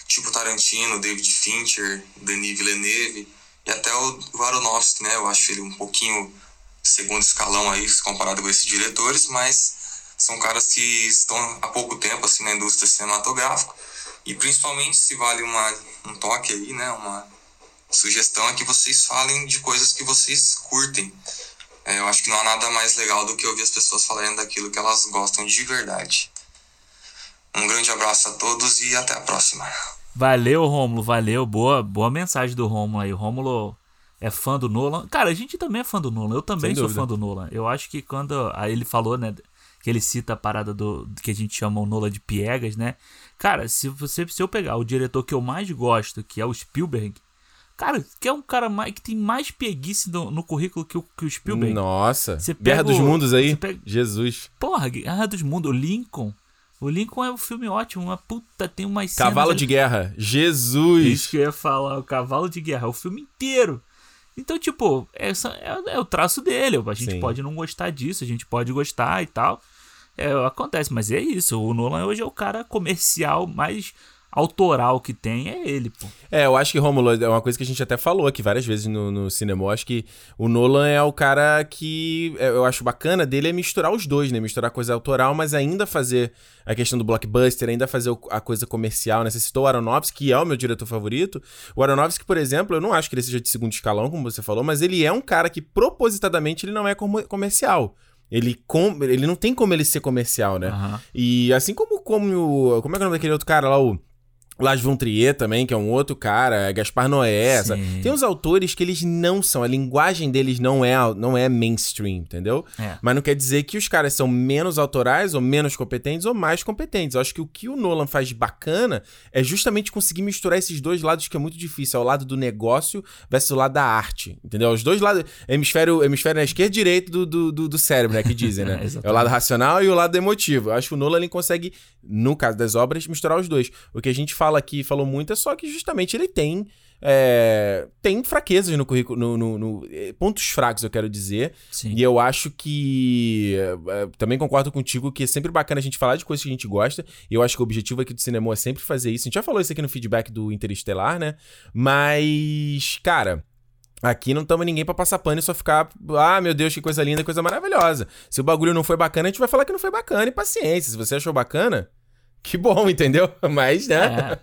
Tipo Tarantino, David Fincher, Denis Villeneuve e até o Aronofsky, né? Eu acho ele um pouquinho segundo escalão aí comparado com esses diretores, mas são caras que estão há pouco tempo assim na indústria cinematográfica e principalmente se vale uma, um toque aí, né? Uma sugestão é que vocês falem de coisas que vocês curtem. É, eu acho que não há nada mais legal do que ouvir as pessoas falarem daquilo que elas gostam de verdade. Um grande abraço a todos e até a próxima. Valeu, Rômulo, valeu. Boa, boa mensagem do Rômulo aí. O Rômulo é fã do Nolan. Cara, a gente também é fã do Nolan. Eu também sou fã do Nolan. Eu acho que quando aí ele falou, né, que ele cita a parada do que a gente chama o Nolan de piegas, né? Cara, se você se eu pegar o diretor que eu mais gosto, que é o Spielberg, cara, que é um cara mais, que tem mais pieguice no, no currículo que o, que o Spielberg. Nossa. Você Guerra pega dos o- Mundos aí. pega- Jesus. Porra, Guerra dos Mundos, o Lincoln. O Lincoln é um filme ótimo, uma puta, tem umas Cavalo ali- de Guerra. isso Jesus. que eu ia falar, o cavalo de guerra, o filme inteiro. Então, tipo, essa é, é o traço dele. A gente Sim. pode não gostar disso, a gente pode gostar e tal. É, acontece, mas é isso. O Nolan hoje é o cara comercial mais autoral que tem, é ele, pô. É, eu acho que, Romulo, é uma coisa que a gente até falou aqui várias vezes no, no cinema. Eu acho que o Nolan é o cara que é, eu acho bacana dele é misturar os dois, né? Misturar a coisa autoral, mas ainda fazer a questão do blockbuster, ainda fazer a coisa comercial, né? Você citou o Aronofsky, que é o meu diretor favorito. O Aronofsky, por exemplo, eu não acho que ele seja de segundo escalão, como você falou, mas ele é um cara que propositadamente ele não é comercial. Ele, com, ele não tem como ele ser comercial, né? Aham. E assim como, como o. Como é que é o nome daquele outro cara lá, o. Lars von Trier também, que é um outro cara, é Gaspar Noé. Tem uns autores que eles não são, a linguagem deles não é, não é mainstream, entendeu? É. Mas não quer dizer que os caras são menos autorais, ou menos competentes, ou mais competentes. Eu acho que o que o Nolan faz de bacana é justamente conseguir misturar esses dois lados que é muito difícil. É o lado do negócio versus o lado da arte, entendeu? Os dois lados, hemisfério, hemisfério na esquerda e direito do, do, do, do cérebro, né, que dizem, né? É, é o lado racional e o lado emotivo. Eu acho que o Nolan ele consegue, no caso das obras, misturar os dois. O que a gente fala aqui, falou muito, é só que justamente ele tem. é, tem fraquezas no currículo, no, no- no- eh, pontos fracos, eu quero dizer. Sim. E eu acho que. é, é, também concordo contigo que é sempre bacana a gente falar de coisas que a gente gosta. E eu acho que o objetivo aqui do cinema é sempre fazer isso. A gente já falou isso aqui no feedback do Interestelar, né? Mas, cara. Aqui não estamos ninguém pra passar pano e só ficar, ah, meu Deus, que coisa linda, coisa maravilhosa. Se o bagulho não foi bacana, a gente vai falar que não foi bacana e paciência. Se você achou bacana, que bom, entendeu? Mas, né?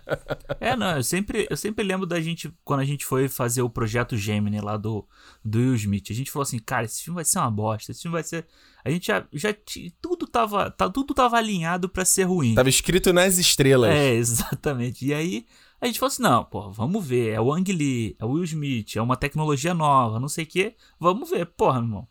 É. É, não, eu sempre, eu sempre lembro da gente, quando a gente foi fazer o projeto Gemini lá do, do Will Smith, a gente falou assim, cara, esse filme vai ser uma bosta, esse filme vai ser... A gente já, já tudo tava, tá, tudo tava alinhado pra ser ruim. Tava escrito nas estrelas. É, exatamente. E aí a gente falou assim: não, pô, vamos ver. É o Ang Lee, é o Will Smith, é uma tecnologia nova, não sei o quê. Vamos ver. Porra, meu irmão.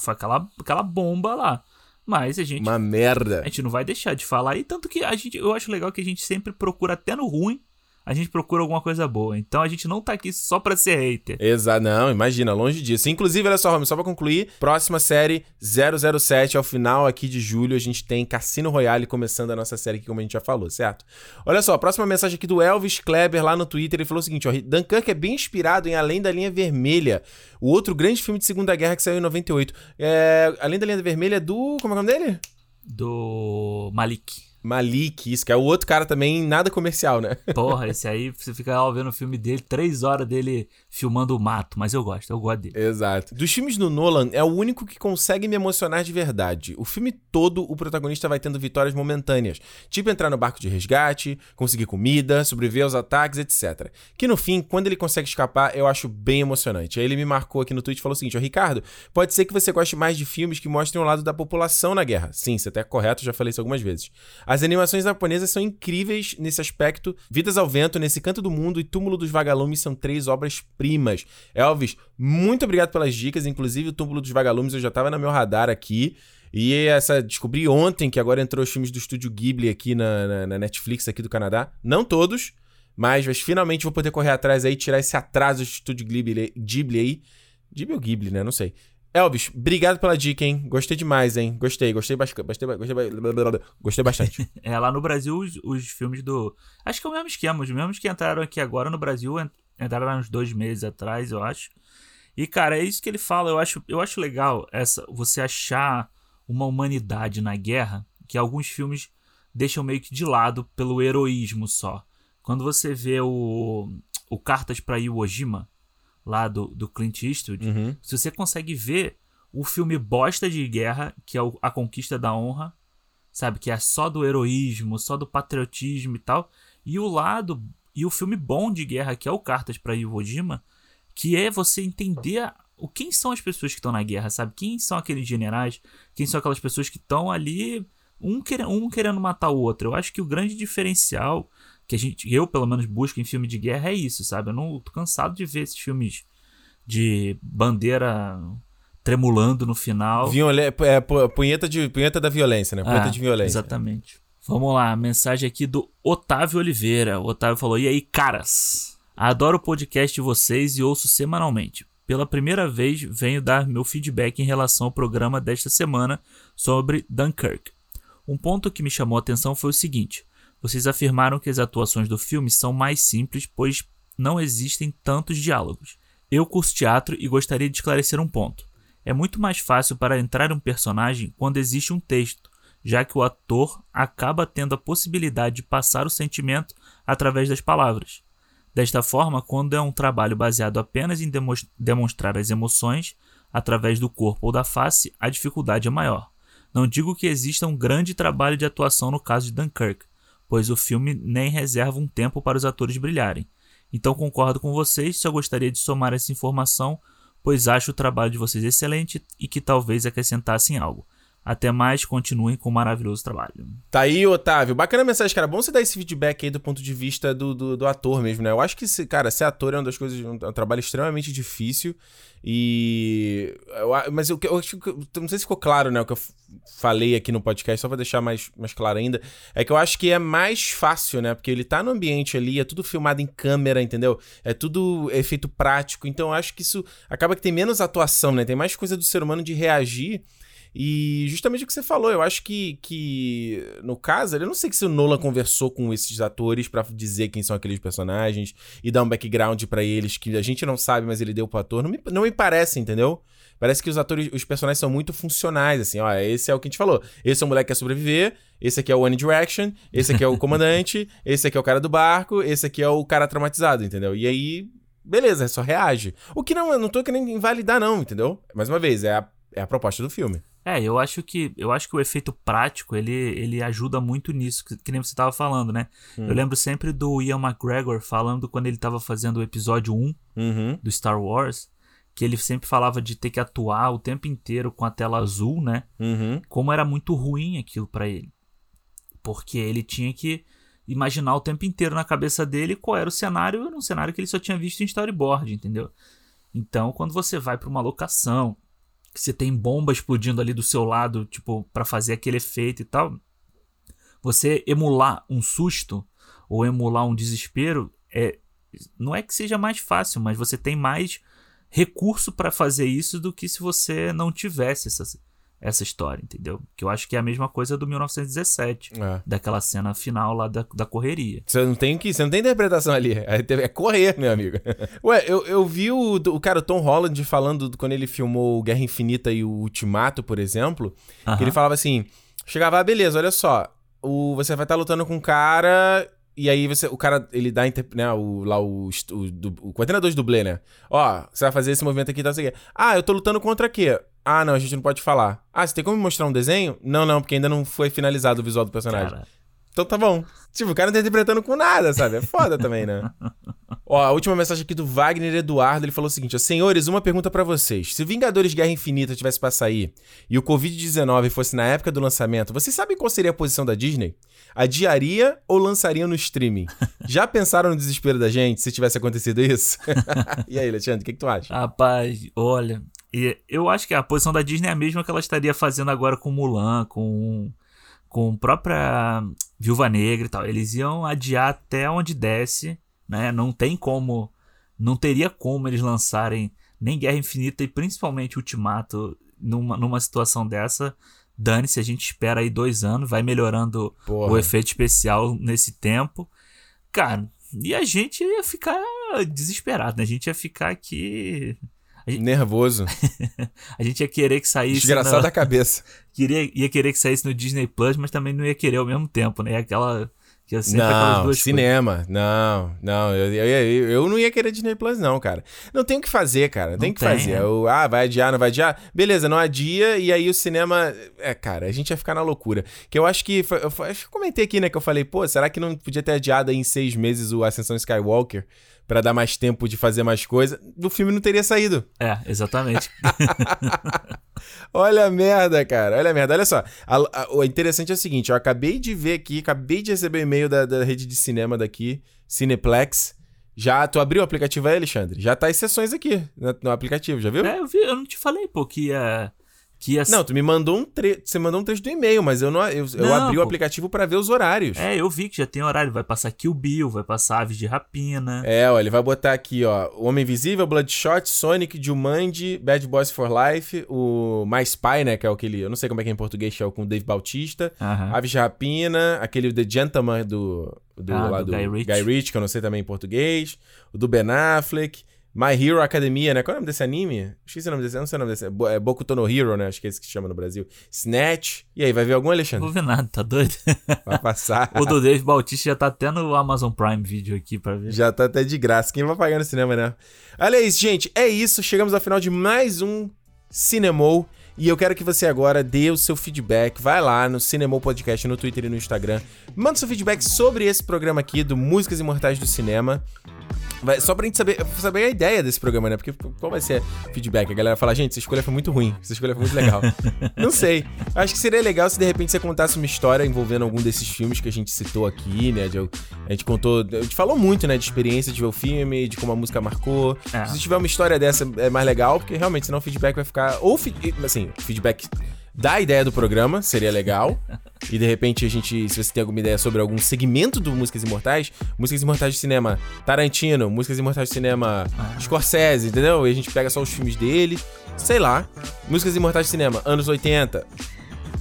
Foi aquela, aquela bomba lá. Mas a gente, Uma merda. a gente não vai deixar de falar. E tanto que a gente, eu acho legal que a gente sempre procura, até no ruim, a gente procura alguma coisa boa. Então a gente não tá aqui só pra ser hater. Exato, não, imagina, longe disso. Inclusive, olha só, Romy, só pra concluir, próxima série 007, ao final aqui de julho, a gente tem Cassino Royale começando a nossa série aqui, como a gente já falou, certo? Olha só, próxima mensagem aqui do Elvis Kleber lá no Twitter, ele falou o seguinte, ó, Dunkirk é bem inspirado em Além da Linha Vermelha, o outro grande filme de Segunda Guerra que saiu em 98. É, Além da Linha Vermelha é do... como é o nome dele? Do Malik. Malik, isso, que é o outro cara também, nada comercial, né? Porra, esse aí, você fica lá vendo o filme dele, três horas dele filmando o mato. Mas eu gosto, eu gosto dele. Exato. Dos filmes do Nolan, é o único que consegue me emocionar de verdade. O filme todo, o protagonista vai tendo vitórias momentâneas. Tipo entrar no barco de resgate, conseguir comida, sobreviver aos ataques, etc. Que no fim, quando ele consegue escapar, eu acho bem emocionante. Aí ele me marcou aqui no Twitch e falou o seguinte: Ó, Ricardo, pode ser que você goste mais de filmes que mostrem o lado da população na guerra. Sim, você até é correto, já falei isso algumas vezes. As animações japonesas são incríveis nesse aspecto. Vidas ao Vento, Nesse Canto do Mundo e Túmulo dos Vagalumes são três obras-primas. Elvis, muito obrigado pelas dicas. Inclusive, o Túmulo dos Vagalumes eu já tava no meu radar aqui. E essa descobri ontem que agora entrou os filmes do estúdio Ghibli aqui na, na- na Netflix aqui do Canadá. Não todos, mas, mas finalmente vou poder correr atrás aí, tirar esse atraso do estúdio Ghibli, Ghibli aí. Ghibli ou Ghibli, né? Não sei. Elvis, obrigado pela dica, hein? Gostei demais, hein? Gostei, gostei bastante. Gostei, gostei, gostei bastante. É, lá no Brasil, os, os filmes do. Acho que é o mesmo esquema, os mesmos que entraram aqui agora no Brasil, en- entraram há uns dois meses atrás, eu acho. E, cara, é isso que ele fala. Eu acho, eu acho legal essa você achar uma humanidade na guerra que alguns filmes deixam meio que de lado pelo heroísmo só. Quando você vê o, o Cartas para Iwo Jima, lá do, do Clint Eastwood, Uhum. se você consegue ver o filme bosta de guerra, que é o- A Conquista da Honra, sabe? Que é só do heroísmo, só do patriotismo e tal. E o lado, e o filme bom de guerra, que é o Cartas para Iwo Jima, que é você entender o quem são as pessoas que estão na guerra, sabe? Quem são aqueles generais, quem são aquelas pessoas que estão ali, um um querendo matar o outro. Eu acho que o grande diferencial que a gente, eu pelo menos busco em filme de guerra é isso, sabe? Eu não tô cansado de ver esses filmes de bandeira tremulando no final. Violê- é, pu- punheta, de, punheta da violência, né? Punheta Ah, de violência. Exatamente. Vamos lá, mensagem aqui do Otávio Oliveira. O Otávio falou: E aí, caras? Adoro o podcast de vocês e ouço semanalmente. Pela primeira vez, venho dar meu feedback em relação ao programa desta semana sobre Dunkirk. Um ponto que me chamou a atenção foi o seguinte: vocês afirmaram que as atuações do filme são mais simples, pois não existem tantos diálogos. Eu curso teatro e gostaria de esclarecer um ponto. É muito mais fácil para entrar um personagem quando existe um texto, já que o ator acaba tendo a possibilidade de passar o sentimento através das palavras. Desta forma, quando é um trabalho baseado apenas em demonstrar as emoções através do corpo ou da face, a dificuldade é maior. Não digo que exista um grande trabalho de atuação no caso de Dunkirk, pois o filme nem reserva um tempo para os atores brilharem. Então concordo com vocês, só gostaria de somar essa informação, pois acho o trabalho de vocês excelente e que talvez acrescentassem algo. Até mais, continuem com o maravilhoso trabalho. Tá aí, Otávio. Bacana a mensagem, cara. Bom você dar esse feedback aí do ponto de vista do, do, do ator mesmo, né? Eu acho que, cara, ser ator é uma das coisas, um, um trabalho extremamente difícil. E. eu mas eu, eu acho Não sei se ficou claro, né? O que eu falei aqui no podcast, só pra deixar mais, mais claro ainda. É que eu acho que é mais fácil, né? Porque ele tá no ambiente ali, é tudo filmado em câmera, entendeu? É tudo efeito prático. Então eu acho que isso acaba que tem menos atuação, né? Tem mais coisa do ser humano de reagir. E justamente o que você falou, eu acho que, que no caso, eu não sei se o Nolan conversou com esses atores pra dizer quem são aqueles personagens e dar um background pra eles que a gente não sabe, mas ele deu pro ator. Não me, não me parece, entendeu? Parece que os atores, os personagens são muito funcionais, assim, ó, esse é o que a gente falou. Esse é o moleque que quer sobreviver, esse aqui é o One Direction, esse aqui é o comandante, esse aqui é o cara do barco, esse aqui é o cara traumatizado, entendeu? E aí, beleza, só reage. O que não, eu não tô querendo invalidar não, entendeu? Mais uma vez, é a, é a proposta do filme. É, eu acho que eu acho que o efeito prático ele, ele ajuda muito nisso, que, que nem você tava falando, né? Hum. Eu lembro sempre do Ian McGregor falando quando ele tava fazendo o episódio 1 Uhum. do Star Wars, que ele sempre falava de ter que atuar o tempo inteiro com a tela azul, né? Uhum. Como era muito ruim aquilo pra ele. Porque ele tinha que imaginar o tempo inteiro na cabeça dele qual era o cenário, era um cenário que ele só tinha visto em storyboard, entendeu? Então, quando você vai pra uma locação, que você tem bomba explodindo ali do seu lado, tipo, pra fazer aquele efeito e tal, você emular um susto ou emular um desespero é não é que seja mais fácil, mas você tem mais recurso pra fazer isso do que se você não tivesse essa, essa história, entendeu? Que eu acho que é a mesma coisa do 1917, É. daquela cena final lá da, da correria. Você não tem que, você não tem interpretação ali. É, correr, meu amigo. Ué, eu, eu vi o, o cara o Tom Holland falando do- quando ele filmou Guerra Infinita e o Ultimato, por exemplo, Aham. que ele falava assim: chegava, ah, beleza, olha só, o, você vai estar lutando com um cara. E aí você, o cara, ele dá, né, o, lá o, o, du- o coordenador de dublê, né? Ó, você vai fazer esse movimento aqui, tá, assim. Ah, eu tô lutando contra quê? Ah, não, a gente não pode falar. Ah, você tem como me mostrar um desenho? Não, não, porque ainda não foi finalizado o visual do personagem. Cara, Então tá bom. Tipo, o cara não tá interpretando com nada, sabe? É foda também, né? Ó, a última mensagem aqui do Wagner Eduardo, ele falou o seguinte, ó, Senhores, uma pergunta pra vocês. Se Vingadores Guerra Infinita tivesse pra sair e o Covid-19 fosse na época do lançamento, vocês sabem qual seria a posição da Disney? Adiaria ou lançaria no streaming? Já pensaram no desespero da gente se tivesse acontecido isso? e aí, Alexandre, o que, que tu acha? Rapaz, olha, e eu acho que a posição da Disney é a mesma que ela estaria fazendo agora com Mulan, com com própria Viúva Negra e tal. Eles iam adiar até onde desce, né? Não tem como, não teria como eles lançarem nem Guerra Infinita e principalmente Ultimato numa, numa situação dessa. Dane-se, a gente espera aí dois anos, vai melhorando Porra. o efeito especial nesse tempo. Cara, e a gente ia ficar desesperado, né? A gente ia ficar aqui. Nervoso. A gente ia querer que saísse. Desgraçado no- da cabeça. queria, ia querer que saísse no Disney Plus, mas também não ia querer ao mesmo tempo, né? Aquela. Que aquelas Não, duas cinema. Não, não. Eu, eu, eu, eu não ia querer Disney Plus, não, cara. Não tem o que fazer, cara. Tem Não que fazer. é. Eu- ah, vai adiar, não vai adiar? Beleza, não adia. E aí o cinema. É, cara, a gente ia ficar na loucura. Que eu acho que. Eu, acho que eu comentei aqui, né? Que eu falei, pô, será que não podia ter adiado aí em seis meses o Ascensão Skywalker? Pra dar mais tempo de fazer mais coisa? O filme não teria saído. É, exatamente. Olha a merda, cara. Olha a merda. Olha só. O interessante é o seguinte: eu acabei de ver aqui, acabei de receber um e-mail da, da rede de cinema daqui, Cineplex. Já, tu abriu o aplicativo aí, Alexandre? Já tá as sessões aqui no, no aplicativo, já viu? é, eu, vi, eu não te falei, pô, que ia. Que ia Não, tu me mandou um trecho. Você mandou um trecho do e-mail, mas eu não. Eu, eu Não, abri o pô. aplicativo pra ver os horários. É, eu vi que já tem horário. Vai passar Kill Bill, vai passar Aves de Rapina. É, ó, ele vai botar aqui, ó, o Homem Invisível, Bloodshot, Sonic, Jumanji, Bad Boys for Life, o My Spy, né, que é aquele, eu não sei como é que é em português, que é o com o Dave Bautista, Aham. Aves de Rapina, aquele The Gentleman do, do, Ah, lá do do Guy Ritchie. que eu não sei também em português, o do Ben Affleck, My Hero Academia, né, qual é o nome desse anime? Esqueci o nome desse, não sei o nome desse, é Bo- Bokuto no Hero, né, acho que é esse que se chama no Brasil, Snatch, e aí, vai ver algum, Não Alexandre? vou ver nada, tá doido? Vai passar. o do Dave Bautista já tá até no Amazon Prime Video aqui pra ver. Já tá até de graça. Quem vai pagar no cinema, né? Olha isso, gente. É isso. Chegamos ao final de mais um Cinemou. E eu quero que você agora dê o seu feedback. Vai lá no Cinemou Podcast, no Twitter e no Instagram. Manda seu feedback sobre esse programa aqui do Músicas Imortais do Cinema. Vai- só pra gente saber, saber a ideia desse programa, né? Porque qual vai ser feedback? A galera fala, gente, essa escolha foi muito ruim, essa escolha foi muito legal. Não sei. Acho que seria legal se de repente você contasse uma história envolvendo algum desses filmes que a gente citou aqui, né? De- a gente contou, a gente falou muito, né? De experiência de ver o filme, de como a música marcou. É. Se tiver uma história dessa, é mais legal, porque realmente senão o feedback vai ficar. Ou, assim, feedback da ideia do programa, seria legal. E de repente a gente, se você tem alguma ideia sobre algum segmento do Músicas Imortais, Músicas Imortais de Cinema Tarantino, Músicas Imortais de Cinema Scorsese, entendeu? E a gente pega só os filmes dele, sei lá. Músicas Imortais de Cinema, anos 80.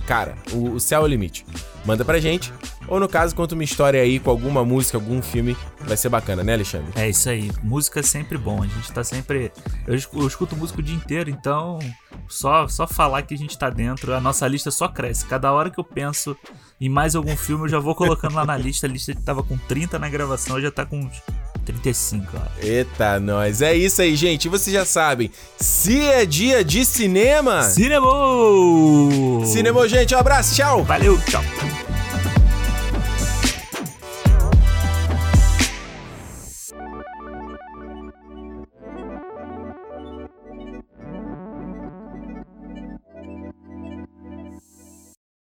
Cara, o, o céu é o limite. Manda pra gente. Ou no caso, conta uma história aí com alguma música, algum filme. Vai ser bacana, né, Alexandre? É isso aí. Música é sempre bom. A gente tá sempre. Eu, escu- eu escuto música o dia inteiro, então só, só falar que a gente tá dentro, a nossa lista só cresce. Cada hora que eu penso em mais algum filme, eu já vou colocando lá na lista. A lista tava com 30 na gravação, já tá com uns 35, ó. Eita, nós. É isso aí, gente. E vocês já sabem, se é dia de cinema. Cinema! Cinema, gente. Um abraço, tchau. Valeu, tchau.